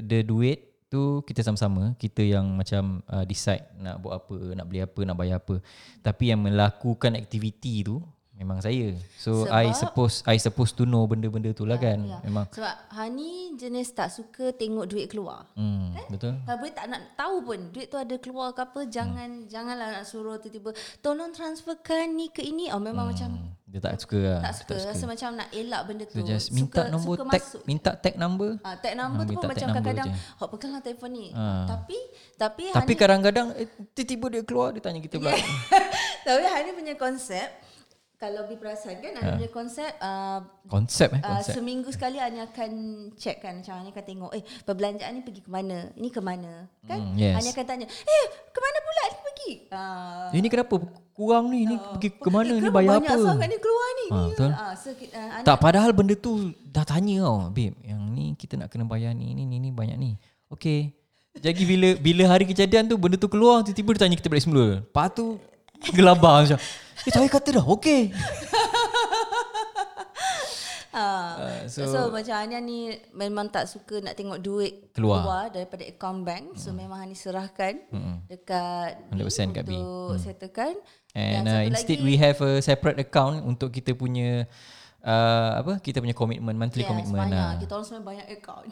[SPEAKER 1] the duit tu kita sama-sama kita yang macam uh, decide nak buat apa nak beli apa nak bayar apa tapi yang melakukan aktiviti tu memang saya so sebab, i suppose i suppose to know benda-benda tu lah ya, kan ya. memang
[SPEAKER 2] sebab Hani jenis tak suka tengok duit keluar
[SPEAKER 1] hmm, eh? betul
[SPEAKER 2] tapi tak nak tahu pun duit tu ada keluar ke apa jangan hmm. janganlah nak suruh tiba-tiba tolong transferkan ni ke ini oh memang hmm. macam
[SPEAKER 1] dia tak suka lah.
[SPEAKER 2] Tak suka. Rasa macam nak elak benda tu.
[SPEAKER 1] So just minta suka, nombor suka tag, masuk. minta tag number.
[SPEAKER 2] Ah, tag number ha, tu pun macam kadang-kadang, hok peganglah telefon ni. Ha. Tapi, tapi
[SPEAKER 1] Tapi kadang-kadang, eh, tiba-tiba dia keluar, dia tanya kita pula.
[SPEAKER 2] tapi Hani punya konsep, kalau Bi perasan kan ada ha. konsep uh,
[SPEAKER 1] konsep eh
[SPEAKER 2] konsep. Uh, seminggu sekali Ani akan check kan macam Ani akan tengok eh perbelanjaan ni pergi ke mana? Ini ke mana? Kan? Mm, yes. Ani akan tanya eh ke mana pula ni pergi? Uh,
[SPEAKER 1] ini kenapa? Kurang ni ni uh, pergi ke mana? ni bayar
[SPEAKER 2] banyak
[SPEAKER 1] apa?
[SPEAKER 2] banyak sangat ni keluar ni.
[SPEAKER 1] Ha, betul. uh, so, uh, tak padahal benda tu dah tanya tau. Babe yang ni kita nak kena bayar ni ni ni, ni banyak ni. Okey jadi bila bila hari kejadian tu benda tu keluar tiba-tiba dia tanya kita balik semula. Lepas tu gelabah macam Eh saya kata dah okey.
[SPEAKER 2] Uh, so, so macam Ania ni memang tak suka nak tengok duit keluar, keluar daripada account bank so hmm. memang Hani serahkan hmm. dekat
[SPEAKER 1] 100% kat B
[SPEAKER 2] untuk hmm. settlekan
[SPEAKER 1] and uh, instead lagi, we have a separate account untuk kita punya uh, apa kita punya komitmen monthly yes, commitment
[SPEAKER 2] banyak. Lah. Kita orang semua banyak account.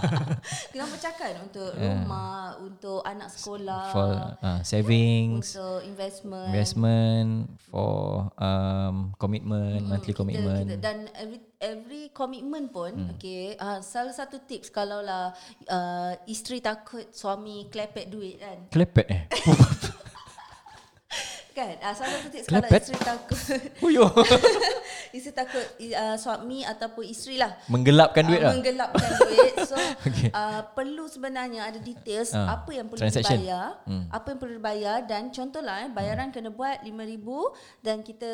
[SPEAKER 2] kita pecahkan untuk yeah. rumah, untuk anak sekolah,
[SPEAKER 1] for uh, savings,
[SPEAKER 2] untuk investment,
[SPEAKER 1] investment for um, commitment, hmm, monthly commitment. Kita,
[SPEAKER 2] dan every every commitment pun, hmm. okay. Uh, salah satu tips kalau lah uh, isteri takut suami klepet duit kan.
[SPEAKER 1] Klepet eh.
[SPEAKER 2] Kan? Uh, salah satu tips kalau isteri takut.
[SPEAKER 1] Huyo.
[SPEAKER 2] isteri takut uh, suami ataupun isteri lah.
[SPEAKER 1] Menggelapkan duit uh, lah.
[SPEAKER 2] Menggelapkan duit. So, okay. uh, perlu sebenarnya ada details uh, apa yang perlu dibayar. Hmm. Apa yang perlu dibayar. Dan contohlah, eh, bayaran hmm. kena buat RM5,000 dan kita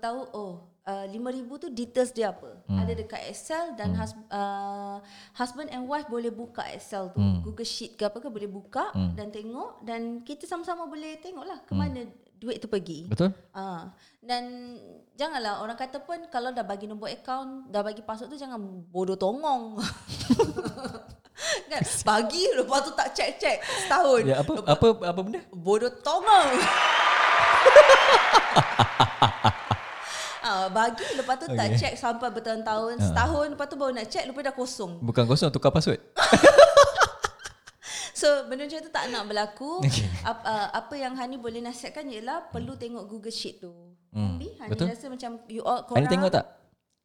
[SPEAKER 2] tahu, oh uh, 5000 tu details dia apa. Hmm. Ada dekat Excel dan hmm. hus, uh, husband and wife boleh buka Excel tu. Hmm. Google Sheet ke apa ke boleh buka hmm. dan tengok dan kita sama-sama boleh tengoklah ke mana hmm. Duit tu pergi.
[SPEAKER 1] Betul?
[SPEAKER 2] Uh, dan janganlah orang kata pun kalau dah bagi nombor akaun, dah bagi password tu jangan bodoh tongong. kan bagi lepas tu tak check-check setahun.
[SPEAKER 1] Ya, apa
[SPEAKER 2] lepas,
[SPEAKER 1] apa apa benda?
[SPEAKER 2] Bodoh tongong. Ah, bagi lepas tu okay. tak check sampai bertahun-tahun, uh. setahun lepas tu baru nak check lepas dah kosong.
[SPEAKER 1] Bukan kosong tukar password.
[SPEAKER 2] so benda macam tu tak nak berlaku. Okay. Apa, uh, apa yang Hani boleh nasihatkan ialah perlu tengok Google Sheet tu. Hmm. Tapi Hani Betul? rasa macam you all korang
[SPEAKER 1] Hani tengok tak?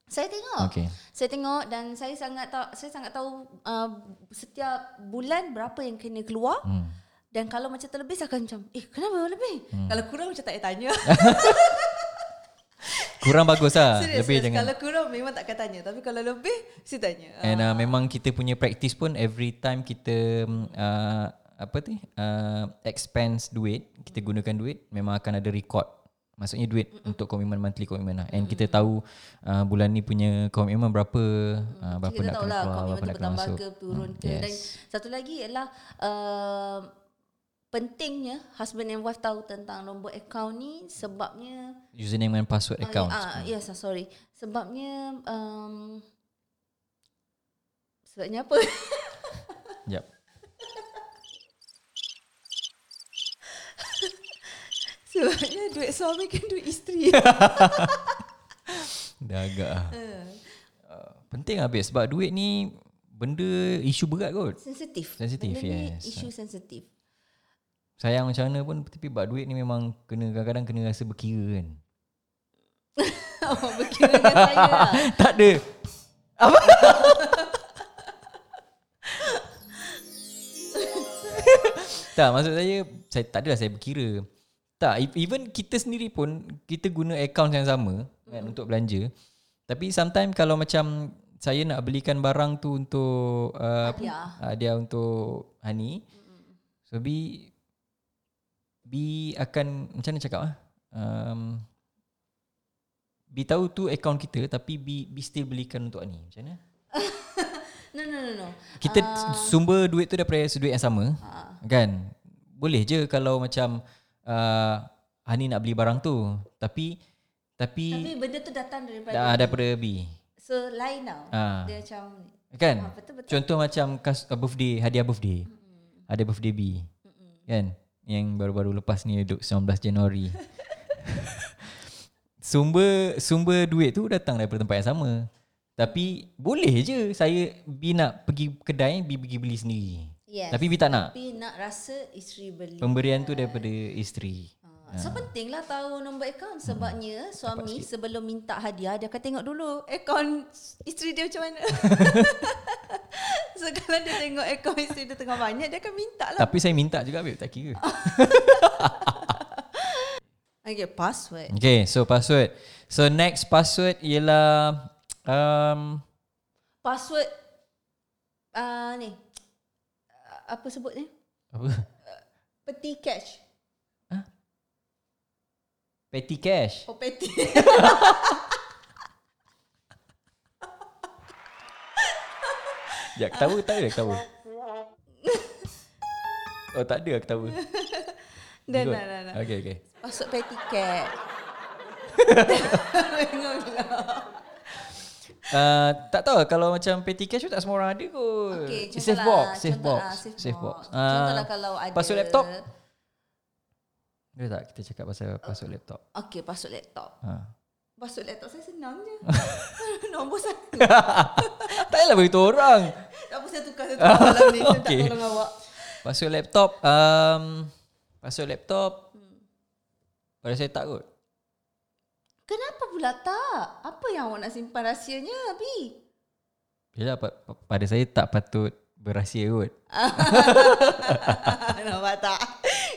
[SPEAKER 2] Saya tengok. Okay. Saya tengok dan saya sangat tahu saya sangat tahu uh, setiap bulan berapa yang kena keluar. Hmm. Dan kalau macam terlebih saya akan macam, "Eh, kenapa lebih?" Hmm. Kalau kurang macam tak payah tanya.
[SPEAKER 1] kurang bagus lah
[SPEAKER 2] serius, lebih serius. jangan. Kalau kurang memang tak akan tanya. Tapi kalau lebih saya tanya.
[SPEAKER 1] And uh, memang kita punya practice pun every time kita uh, apa tu uh, expense duit kita gunakan duit memang akan ada record. Maksudnya duit mm untuk komitmen monthly komitmen lah. And mm kita tahu uh, bulan ni punya komitmen berapa uh, berapa
[SPEAKER 2] kita
[SPEAKER 1] nak
[SPEAKER 2] lah,
[SPEAKER 1] keluar berapa nak masuk.
[SPEAKER 2] ke turun mm, ke yes. dan satu lagi ialah uh, pentingnya husband and wife tahu tentang nombor account ni sebabnya
[SPEAKER 1] username and password uh, account.
[SPEAKER 2] Ah, uh, yes, sorry. Sebabnya um, sebabnya apa?
[SPEAKER 1] Yep.
[SPEAKER 2] sebabnya duit suami kan duit isteri.
[SPEAKER 1] Dah agak lah. Uh. Uh, penting habis sebab duit ni benda isu berat kot.
[SPEAKER 2] Sensitif.
[SPEAKER 1] Sensitif,
[SPEAKER 2] benda yes. isu sensitif
[SPEAKER 1] sayang macam mana pun tapi bab duit ni memang kena kadang-kadang kena rasa berkira kan.
[SPEAKER 2] oh, berkira dengan saya lah.
[SPEAKER 1] tak ada. Apa? tak, maksud saya saya tak adalah saya berkira. Tak, even kita sendiri pun kita guna account yang sama kan mm. untuk belanja. Tapi sometimes kalau macam saya nak belikan barang tu untuk uh, hadiah. Apa, hadiah untuk Hani. Mm. So be B akan macam mana cakap ah? Um, B tahu tu akaun kita tapi B B still belikan untuk Ani. Macam mana?
[SPEAKER 2] no no no no.
[SPEAKER 1] Kita uh, sumber duit tu daripada duit yang sama. Uh, kan? Boleh je kalau macam uh, Ani nak beli barang tu tapi tapi
[SPEAKER 2] Tapi benda tu datang daripada
[SPEAKER 1] dah, B. daripada B.
[SPEAKER 2] So lain tau. Uh, dia macam
[SPEAKER 1] kan? Uh, betul, betul. Contoh macam kas, uh, birthday, hadiah birthday. Mm-hmm. Ada birthday B. Mm-hmm. Kan? Yang baru-baru lepas ni duduk 19 Januari. sumber sumber duit tu datang daripada tempat yang sama. Tapi boleh je saya bi nak pergi kedai bi pergi beli sendiri. Yes. Tapi bi tak nak.
[SPEAKER 2] Tapi nak rasa isteri beli.
[SPEAKER 1] Pemberian tu daripada isteri.
[SPEAKER 2] Ha. So pentinglah tahu nombor akaun. Sebabnya hmm. suami sebelum minta hadiah dia akan tengok dulu akaun isteri dia macam mana. So kalau dia tengok akaun isteri dia tengah banyak Dia akan minta lah
[SPEAKER 1] Tapi saya minta juga babe Tak kira.
[SPEAKER 2] Okay password.
[SPEAKER 1] Okay so password. So next password ialah um,
[SPEAKER 2] Password uh, Ni. Apa sebut ni?
[SPEAKER 1] Apa?
[SPEAKER 2] Peti cash?
[SPEAKER 1] Petty cash
[SPEAKER 2] Oh petty
[SPEAKER 1] Ya, ketawa tak ada ketawa. Oh, tak ada ketawa.
[SPEAKER 2] Dah, dah, dah, dah.
[SPEAKER 1] Okay, okay.
[SPEAKER 2] Masuk petty cat.
[SPEAKER 1] uh, tak tahu kalau macam petty cash tak semua orang ada kot.
[SPEAKER 2] Okay,
[SPEAKER 1] safe box, safe box,
[SPEAKER 2] safe, safe box.
[SPEAKER 1] box. Uh,
[SPEAKER 2] contohlah kalau ada
[SPEAKER 1] password laptop. Ada tak kita cakap pasal password laptop?
[SPEAKER 2] Okay, password laptop. Ha. Password laptop saya senang je. Nombor satu.
[SPEAKER 1] tak payahlah beritahu orang.
[SPEAKER 2] Tak apa saya tukar, tukar malam ni. Saya okay. tak tolong awak.
[SPEAKER 1] Password laptop. Um, password laptop. Hmm. Pada saya tak kot.
[SPEAKER 2] Kenapa pula tak? Apa yang awak nak simpan rahsianya, Abi?
[SPEAKER 1] Yalah, pada saya tak patut berahsia kot.
[SPEAKER 2] Nampak tak?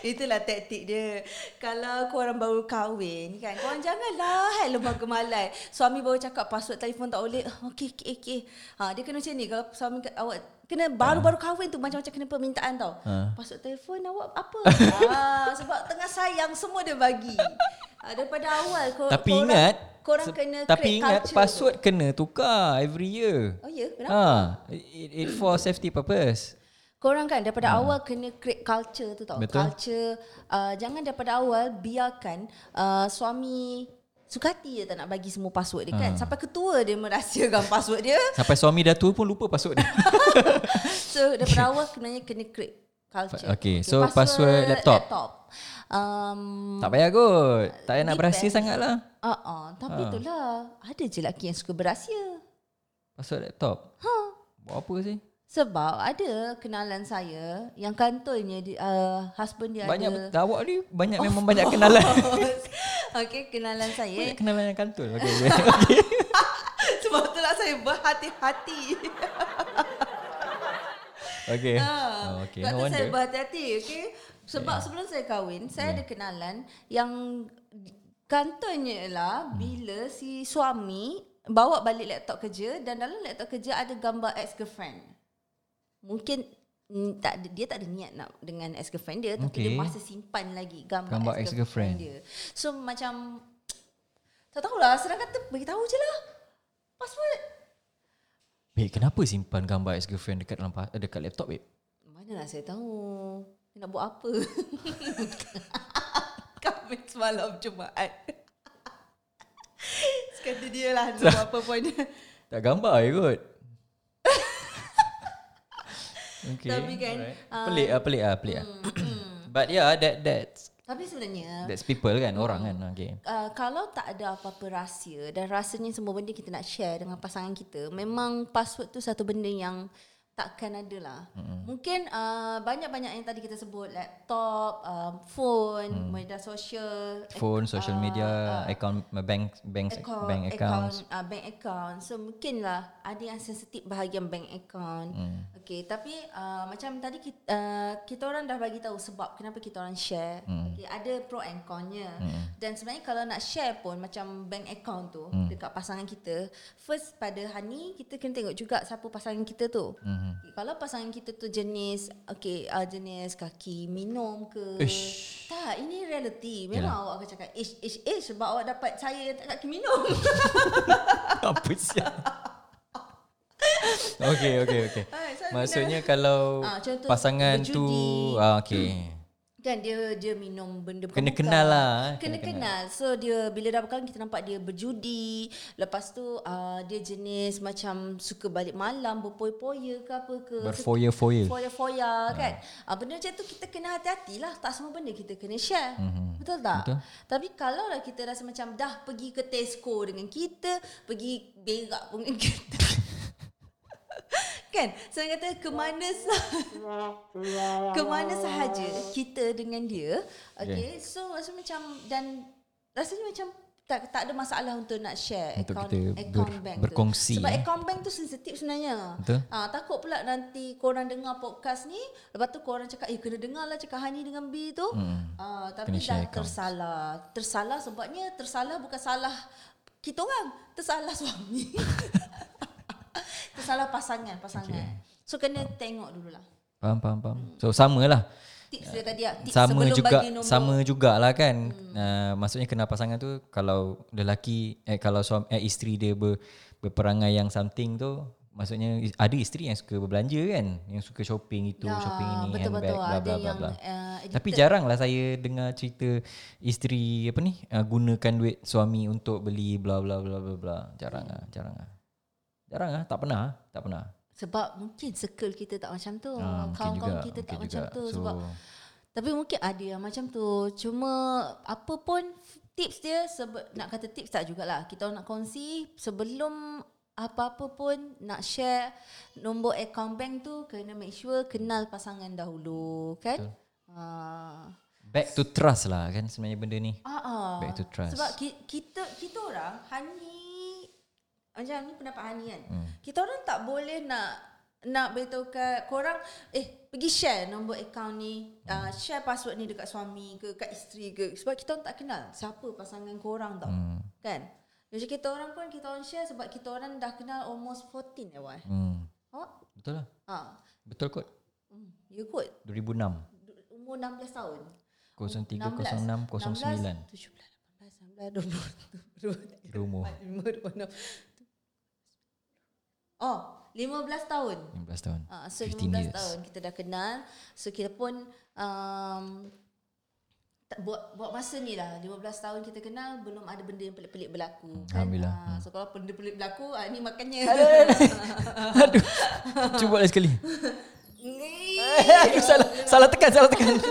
[SPEAKER 2] Itulah taktik dia. Kalau korang baru kahwin kan, korang janganlah hai lembaga malai. Suami baru cakap password telefon tak boleh. Ah, okey, okey, okey. Ha, dia kena macam ni. Kalau suami awak kena baru-baru kahwin tu macam-macam kena permintaan tau. Ha. Password telefon awak apa? ha, sebab tengah sayang semua dia bagi. Ha, daripada awal
[SPEAKER 1] korang, Tapi ingat
[SPEAKER 2] korang kena
[SPEAKER 1] Tapi ingat password kena tukar every year.
[SPEAKER 2] Tu. Oh ya, kenapa?
[SPEAKER 1] Ah, it, it for safety purpose.
[SPEAKER 2] Korang kan daripada awal kena create culture tu tau.
[SPEAKER 1] Hmm. Betul.
[SPEAKER 2] Culture uh, jangan daripada awal biarkan uh, suami suka hati je tak nak bagi semua password dia kan.
[SPEAKER 1] Ah.
[SPEAKER 2] Sampai ketua dia merahsiakan password dia.
[SPEAKER 1] Sampai suami dah tua pun lupa password dia.
[SPEAKER 2] So daripada awal sebenarnya kena create culture.
[SPEAKER 1] Okay, so password laptop.
[SPEAKER 2] laptop. Um,
[SPEAKER 1] tak payah kot. Tak payah nak berahsia sangat lah.
[SPEAKER 2] uh, uh, tapi
[SPEAKER 1] Ah.
[SPEAKER 2] itulah ada je lelaki yang suka berahsia.
[SPEAKER 1] Password laptop.
[SPEAKER 2] Ha.
[SPEAKER 1] Buat apa sih?
[SPEAKER 2] Sebab ada kenalan saya yang kantornya di, uh, husband dia
[SPEAKER 1] Banyak
[SPEAKER 2] ada
[SPEAKER 1] awak ni banyak memang banyak kenalan.
[SPEAKER 2] okay, kenalan saya
[SPEAKER 1] banyak kenalan yang kantor. Okay, okay.
[SPEAKER 2] Sebab tu lah saya berhati-hati. Ha.
[SPEAKER 1] Oh, okay.
[SPEAKER 2] Sebab
[SPEAKER 1] No
[SPEAKER 2] saya berhati-hati. Okay? Sebab yeah. sebelum saya kahwin, saya yeah. ada kenalan yang kantornya lah bila si suami bawa balik laptop kerja dan dalam laptop kerja ada gambar ex-girlfriend. Mungkin mm, tak ada, dia tak ada niat nak dengan ex-girlfriend dia tapi
[SPEAKER 1] Okay.
[SPEAKER 2] dia masih simpan lagi gambar,
[SPEAKER 1] Gambar
[SPEAKER 2] ex-girlfriend,
[SPEAKER 1] ex-girlfriend.
[SPEAKER 2] dia. So macam tak tahulah, senang kata beritahu je lah. Password.
[SPEAKER 1] Babe, kenapa simpan gambar ex-girlfriend dekat dalam pa- dekat laptop, babe?
[SPEAKER 2] Mana lah saya tahu nak buat apa Khamis malam Jumaat Sekata dia lah Nak buat apa pun
[SPEAKER 1] Tak gambar je kot. Okay.
[SPEAKER 2] Tapi kan,
[SPEAKER 1] alright.
[SPEAKER 2] uh,
[SPEAKER 1] pelik ah, pelik ah, pelik ah. But yeah, that that's
[SPEAKER 2] Tapi sebenarnya
[SPEAKER 1] that's people kan, orang kan. Okay.
[SPEAKER 2] Uh, kalau tak ada apa-apa rahsia dan rasanya semua benda kita nak share dengan pasangan kita, memang password tu satu benda yang takkan ada lah. Mm-hmm. Mungkin uh, banyak-banyak yang tadi kita sebut laptop, um, phone, mm. media sosial,
[SPEAKER 1] Phone, social
[SPEAKER 2] uh,
[SPEAKER 1] media,
[SPEAKER 2] uh,
[SPEAKER 1] account bank bank
[SPEAKER 2] account,
[SPEAKER 1] bank accounts.
[SPEAKER 2] account, uh, bank account. So mungkinlah ada yang sensitif bahagian bank account.
[SPEAKER 1] Hmm.
[SPEAKER 2] Okay, tapi uh, macam tadi kita, uh, kita orang dah bagi tahu sebab kenapa kita orang share.
[SPEAKER 1] Hmm.
[SPEAKER 2] Okay, ada pro and con-nya. Dan sebenarnya kalau nak share pun macam bank account tu
[SPEAKER 1] Hmm.
[SPEAKER 2] dekat pasangan kita, first pada Hani kita kena tengok juga siapa pasangan kita tu.
[SPEAKER 1] Mhm.
[SPEAKER 2] Okay, kalau pasangan kita tu jenis okay, uh, jenis kaki minum ke.
[SPEAKER 1] Ish.
[SPEAKER 2] Tak, ini reality. Memang awak akan cakap ish ish ish sebab awak dapat saya yang tak kaki minum.
[SPEAKER 1] Apa sih? okay, okay, okay. Maksudnya kalau
[SPEAKER 2] contoh
[SPEAKER 1] pasangan tu
[SPEAKER 2] berjudi.
[SPEAKER 1] ah, okay.
[SPEAKER 2] Kan dia dia minum benda
[SPEAKER 1] Kena
[SPEAKER 2] bukan-bukan.
[SPEAKER 1] kenal lah, eh.
[SPEAKER 2] Kena,
[SPEAKER 1] Kena
[SPEAKER 2] kenal. So dia bila dah berkawan kita nampak dia berjudi. Lepas tu uh, dia jenis macam suka balik malam berpoya-poya ke apa ke.
[SPEAKER 1] Berfoya-foya.
[SPEAKER 2] Foya-foya kan. Ah benda macam tu kita kena hati-hati lah. Tak semua benda kita kena share.
[SPEAKER 1] Mhm.
[SPEAKER 2] Betul tak?
[SPEAKER 1] Betul.
[SPEAKER 2] Tapi kalau lah kita rasa macam dah pergi ke Tesco dengan kita, pergi berak pun dengan kita. Kan? Saya kata ke mana ke mana sahaja kita dengan dia. Okay. So rasa macam dan rasanya macam tak tak ada masalah untuk nak share
[SPEAKER 1] Untuk
[SPEAKER 2] account
[SPEAKER 1] kita
[SPEAKER 2] account
[SPEAKER 1] ber-
[SPEAKER 2] bank tu.
[SPEAKER 1] berkongsi,
[SPEAKER 2] Sebab
[SPEAKER 1] eh.
[SPEAKER 2] account bank tu sensitif sebenarnya.
[SPEAKER 1] Betul.
[SPEAKER 2] Ah takut pula nanti korang dengar podcast ni, lepas tu korang cakap eh kena dengar lah cakap Hani dengan B tu.
[SPEAKER 1] Hmm.
[SPEAKER 2] Ah tapi
[SPEAKER 1] Kena
[SPEAKER 2] dah
[SPEAKER 1] account.
[SPEAKER 2] tersalah. Tersalah sebabnya tersalah bukan salah kita orang, tersalah suami. tersalah pasangan, pasangan.
[SPEAKER 1] Okay.
[SPEAKER 2] So kena tengok dululah.
[SPEAKER 1] Faham, faham, faham. So sama lah.
[SPEAKER 2] Tips dia tadi lah. Tips
[SPEAKER 1] Sama
[SPEAKER 2] sebelum
[SPEAKER 1] juga
[SPEAKER 2] bagi nombor.
[SPEAKER 1] sama jugalah kan. Hmm. Uh, maksudnya kenal pasangan tu kalau lelaki eh kalau suami eh, isteri dia ber, berperangai yang something tu maksudnya ada isteri yang suka berbelanja kan, yang suka shopping itu,
[SPEAKER 2] Ya,
[SPEAKER 1] shopping ini,
[SPEAKER 2] betul-betul.
[SPEAKER 1] handbag bla
[SPEAKER 2] Ada
[SPEAKER 1] bla bla
[SPEAKER 2] yang,
[SPEAKER 1] bla.
[SPEAKER 2] uh,
[SPEAKER 1] Tapi jarang lah saya dengar cerita isteri apa ni uh, gunakan duit suami untuk beli bla bla bla bla bla. Jarang ah, jarang ah. Jarang ah, tak pernah, ah, tak pernah.
[SPEAKER 2] Sebab mungkin circle kita tak macam tu.
[SPEAKER 1] Mungkin
[SPEAKER 2] Kawan-kawan
[SPEAKER 1] juga,
[SPEAKER 2] kita tak
[SPEAKER 1] mungkin
[SPEAKER 2] macam
[SPEAKER 1] juga.
[SPEAKER 2] tu.
[SPEAKER 1] So,
[SPEAKER 2] Sebab Tapi mungkin ada yang macam tu. Cuma apa pun tips dia sebe- nak kata tips tak jugalah. Kita nak kongsi sebelum apa-apa pun nak share nombor account bank tu kena make sure kenal pasangan dahulu kan? Ah.
[SPEAKER 1] back to trust lah kan sebenarnya benda ni.
[SPEAKER 2] Ah.
[SPEAKER 1] Back to trust.
[SPEAKER 2] Sebab ki- kita kita orang Hani macam ni pendapat Hani kan.
[SPEAKER 1] Hmm.
[SPEAKER 2] Kita orang tak boleh nak nak beritahu kat korang eh pergi share nombor akaun ni
[SPEAKER 1] Hmm.
[SPEAKER 2] uh, share password ni dekat suami ke kat isteri ke sebab kita orang tak kenal siapa pasangan korang tau
[SPEAKER 1] Hmm.
[SPEAKER 2] kan macam kita orang pun kita orang share sebab kita orang dah kenal almost 14 eh wah
[SPEAKER 1] Hmm.
[SPEAKER 2] oh
[SPEAKER 1] Betul lah.
[SPEAKER 2] ah
[SPEAKER 1] Betul kot.
[SPEAKER 2] hmm, ya kot
[SPEAKER 1] 2006.
[SPEAKER 2] umur 16 tahun
[SPEAKER 1] 03
[SPEAKER 2] 16,
[SPEAKER 1] 06 09.
[SPEAKER 2] 17, 18, 19, 15, 20, 21,
[SPEAKER 1] Rumah
[SPEAKER 2] 25, 26. Oh, 15 tahun.
[SPEAKER 1] 15 tahun
[SPEAKER 2] Uh, so
[SPEAKER 1] 15
[SPEAKER 2] 15
[SPEAKER 1] years.
[SPEAKER 2] tahun kita dah kenal. So kita pun um, tak, buat buat masa ni lah 15 tahun kita kenal belum ada benda yang pelik-pelik berlaku kan.
[SPEAKER 1] Alhamdulillah.
[SPEAKER 2] Ah, so kalau benda pelik berlaku ah, ni makannya.
[SPEAKER 1] Aduh Cuba lagi sekali Aduh, salah, salah tekan Salah tekan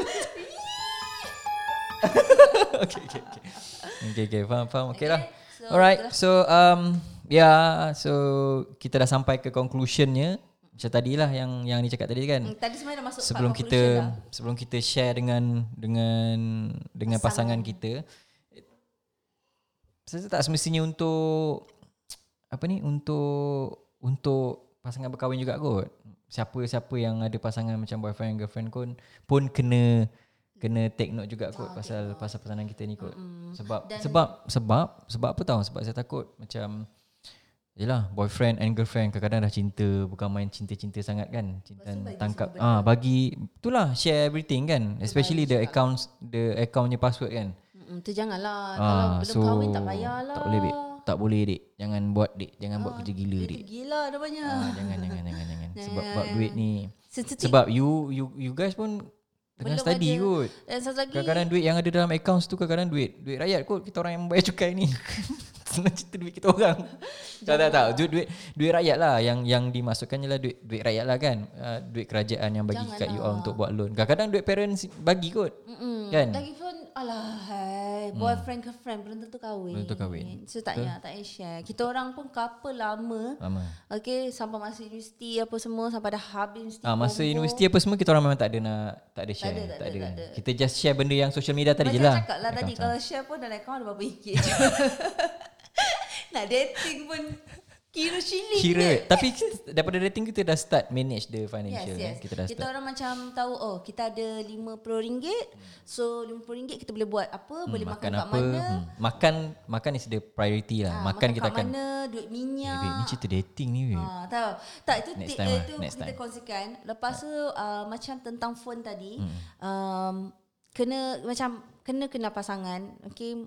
[SPEAKER 1] okay, okay, okay. Okay, okay. Faham, faham. Okay, lah.
[SPEAKER 2] so
[SPEAKER 1] Alright. So, um, yeah. So, kita dah sampai ke conclusionnya. Macam tadi lah yang yang ni cakap tadi kan.
[SPEAKER 2] Hmm, Tadi sebenarnya dah masuk
[SPEAKER 1] sebelum kita
[SPEAKER 2] dah.
[SPEAKER 1] sebelum kita share dengan dengan dengan pasangan, kita saya tak semestinya untuk apa ni untuk untuk pasangan berkahwin juga kot. Siapa-siapa yang ada pasangan macam boyfriend girlfriend pun pun kena kena take note juga kot pasal pasal pasangan kita ni kot. Sebab
[SPEAKER 2] Dan-
[SPEAKER 1] sebab sebab sebab apa tahu? Sebab saya takut macam Yelah boyfriend and girlfriend kadang-kadang dah cinta bukan main cinta-cinta sangat kan? Cinta tangkap ah bagi itulah share everything kan? Especially the accounts the accountnya password kan?
[SPEAKER 2] Mm, tu janganlah. Kalau
[SPEAKER 1] ah
[SPEAKER 2] belum
[SPEAKER 1] so
[SPEAKER 2] kahwin tak payahlah.
[SPEAKER 1] tak boleh dek tak boleh dek. Jangan buat dek. Jangan buat kerja gila dek.
[SPEAKER 2] gila namanya.
[SPEAKER 1] ah jangan jangan jangan jangan. Sebab bab duit ni
[SPEAKER 2] Sensitif.
[SPEAKER 1] sebab you you you guys pun tengah
[SPEAKER 2] Belum
[SPEAKER 1] study
[SPEAKER 2] ada.
[SPEAKER 1] kot.
[SPEAKER 2] Dan satu lagi.
[SPEAKER 1] Kadang-kadang duit yang ada dalam accounts tu kadang-kadang duit duit rakyat kot. Kita orang yang bayar cukai ni senang cerita duit kita orang tak tak tak duit duit duit rakyat lah yang yang dimasukkannya lah duit duit rakyat lah kan uh, duit kerajaan yang bagi kat you all untuk buat loan kadang-kadang duit parents bagi kot
[SPEAKER 2] Mm-mm.
[SPEAKER 1] kan
[SPEAKER 2] Lagi pun alah hai, boyfriend girlfriend belum tentu kahwin.
[SPEAKER 1] Belum tentu kahwin.
[SPEAKER 2] So tak payah tak payah share. Kita orang pun couple lama.
[SPEAKER 1] lama
[SPEAKER 2] Okay, sampai masa universiti apa semua sampai dah habis universiti.
[SPEAKER 1] Ah masa universiti apa semua kita orang memang tak ada nak tak ada share,
[SPEAKER 2] ada,
[SPEAKER 1] tak,
[SPEAKER 2] tak
[SPEAKER 1] ada,
[SPEAKER 2] ada, tak ada.
[SPEAKER 1] Kita just share benda yang social media tadi je
[SPEAKER 2] Macam
[SPEAKER 1] lah.
[SPEAKER 2] cakap lah tadi
[SPEAKER 1] Account
[SPEAKER 2] kalau share pun dalam akaun ada berapa ringgit je. Nak dating pun kira shilling
[SPEAKER 1] Kira
[SPEAKER 2] je.
[SPEAKER 1] tapi daripada dating kita dah start manage the
[SPEAKER 2] Yes,
[SPEAKER 1] financial
[SPEAKER 2] yes.
[SPEAKER 1] kan. Kita dah
[SPEAKER 2] kita
[SPEAKER 1] start.
[SPEAKER 2] orang macam tahu oh kita ada RM50. So RM50 kita boleh buat apa?
[SPEAKER 1] Hmm,
[SPEAKER 2] boleh makan,
[SPEAKER 1] makan
[SPEAKER 2] kat
[SPEAKER 1] apa?
[SPEAKER 2] mana?
[SPEAKER 1] Hmm. Makan makan is the priority lah.
[SPEAKER 2] Ah,
[SPEAKER 1] makan kita
[SPEAKER 2] kat
[SPEAKER 1] akan
[SPEAKER 2] mana? Duit
[SPEAKER 1] Eh,
[SPEAKER 2] minyak.
[SPEAKER 1] babe, ni cerita dating ni babe.
[SPEAKER 2] Ah, tahu. Tak itu
[SPEAKER 1] Next
[SPEAKER 2] ti-
[SPEAKER 1] time
[SPEAKER 2] eh,
[SPEAKER 1] lah,
[SPEAKER 2] itu
[SPEAKER 1] next
[SPEAKER 2] kita
[SPEAKER 1] time.
[SPEAKER 2] kongsikan. Lepas tu uh, macam tentang phone tadi,
[SPEAKER 1] Hmm.
[SPEAKER 2] um, kena macam kena kena pasangan. Okay,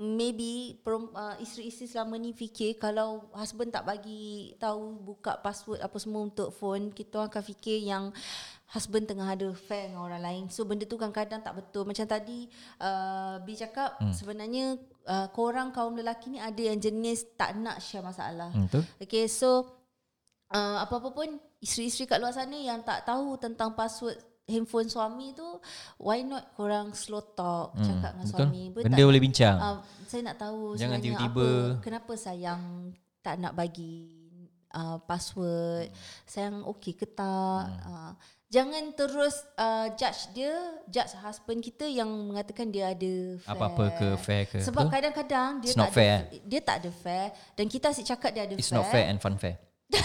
[SPEAKER 2] maybe perum, uh, isteri-isteri selama ni fikir kalau husband tak bagi tahu buka password apa semua untuk phone, kita akan fikir yang husband tengah ada affair dengan orang lain. So benda tu kadang-kadang tak betul. Macam tadi uh, B cakap hmm. sebenarnya uh, korang kaum lelaki ni ada yang jenis tak nak share masalah.
[SPEAKER 1] Hmm?
[SPEAKER 2] Okay, so uh, apa-apa pun isteri-isteri kat luar sana yang tak tahu tentang password handphone suami tu, why not korang slow talk hmm, cakap dengan
[SPEAKER 1] betul.
[SPEAKER 2] suami. Betul
[SPEAKER 1] Benda
[SPEAKER 2] tak?
[SPEAKER 1] boleh bincang.
[SPEAKER 2] Uh, saya nak tahu
[SPEAKER 1] Jangan tiba-tiba-
[SPEAKER 2] apa, kenapa sayang tak nak bagi uh, password. Sayang okey ke tak?
[SPEAKER 1] Hmm.
[SPEAKER 2] Uh, jangan terus uh, judge dia, judge husband kita yang mengatakan dia ada fair.
[SPEAKER 1] Apa-apa ke fair ke.
[SPEAKER 2] Sebab
[SPEAKER 1] betul?
[SPEAKER 2] kadang-kadang dia
[SPEAKER 1] It's
[SPEAKER 2] tak
[SPEAKER 1] not fair,
[SPEAKER 2] ada, dia tak ada fair dan kita asyik cakap dia ada
[SPEAKER 1] It's
[SPEAKER 2] fair.
[SPEAKER 1] not fair and fun fair.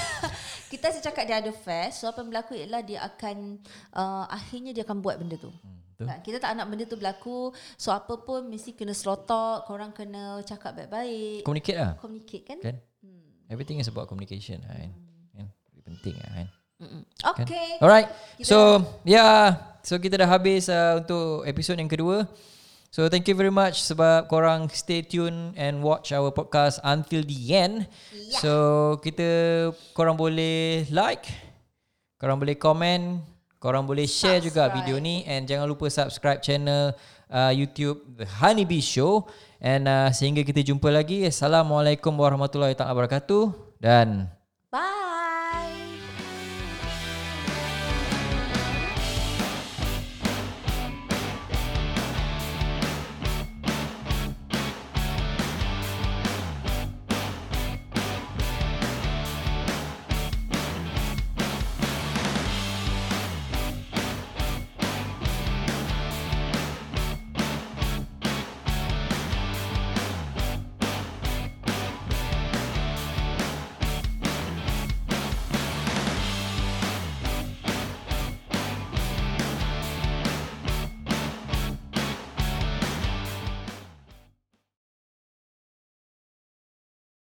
[SPEAKER 2] kita asyik cakap dia ada fair. So apa yang berlaku ialah dia akan uh, akhirnya dia akan buat benda tu.
[SPEAKER 1] Hmm, betul.
[SPEAKER 2] Kan? Kita tak nak benda tu berlaku. So apa pun mesti kena slow korang kena cakap baik-baik.
[SPEAKER 1] Communicate lah.
[SPEAKER 2] Communicate kan?
[SPEAKER 1] Kan? Everything is about communication lah kan. kan? Lebih penting lah kan.
[SPEAKER 2] Mm-mm. Okay.
[SPEAKER 1] Alright. So, yeah. So, kita dah habis uh, untuk episod yang kedua. So, thank you very much sebab korang stay tune and watch our podcast until the end.
[SPEAKER 2] Yeah.
[SPEAKER 1] So, kita korang boleh like, korang boleh komen, korang boleh share juga
[SPEAKER 2] Subscribe.
[SPEAKER 1] video ni and jangan lupa subscribe channel uh, YouTube The Honeybee Show and uh, sehingga kita jumpa lagi. Assalamualaikum warahmatullahi wabarakatuh dan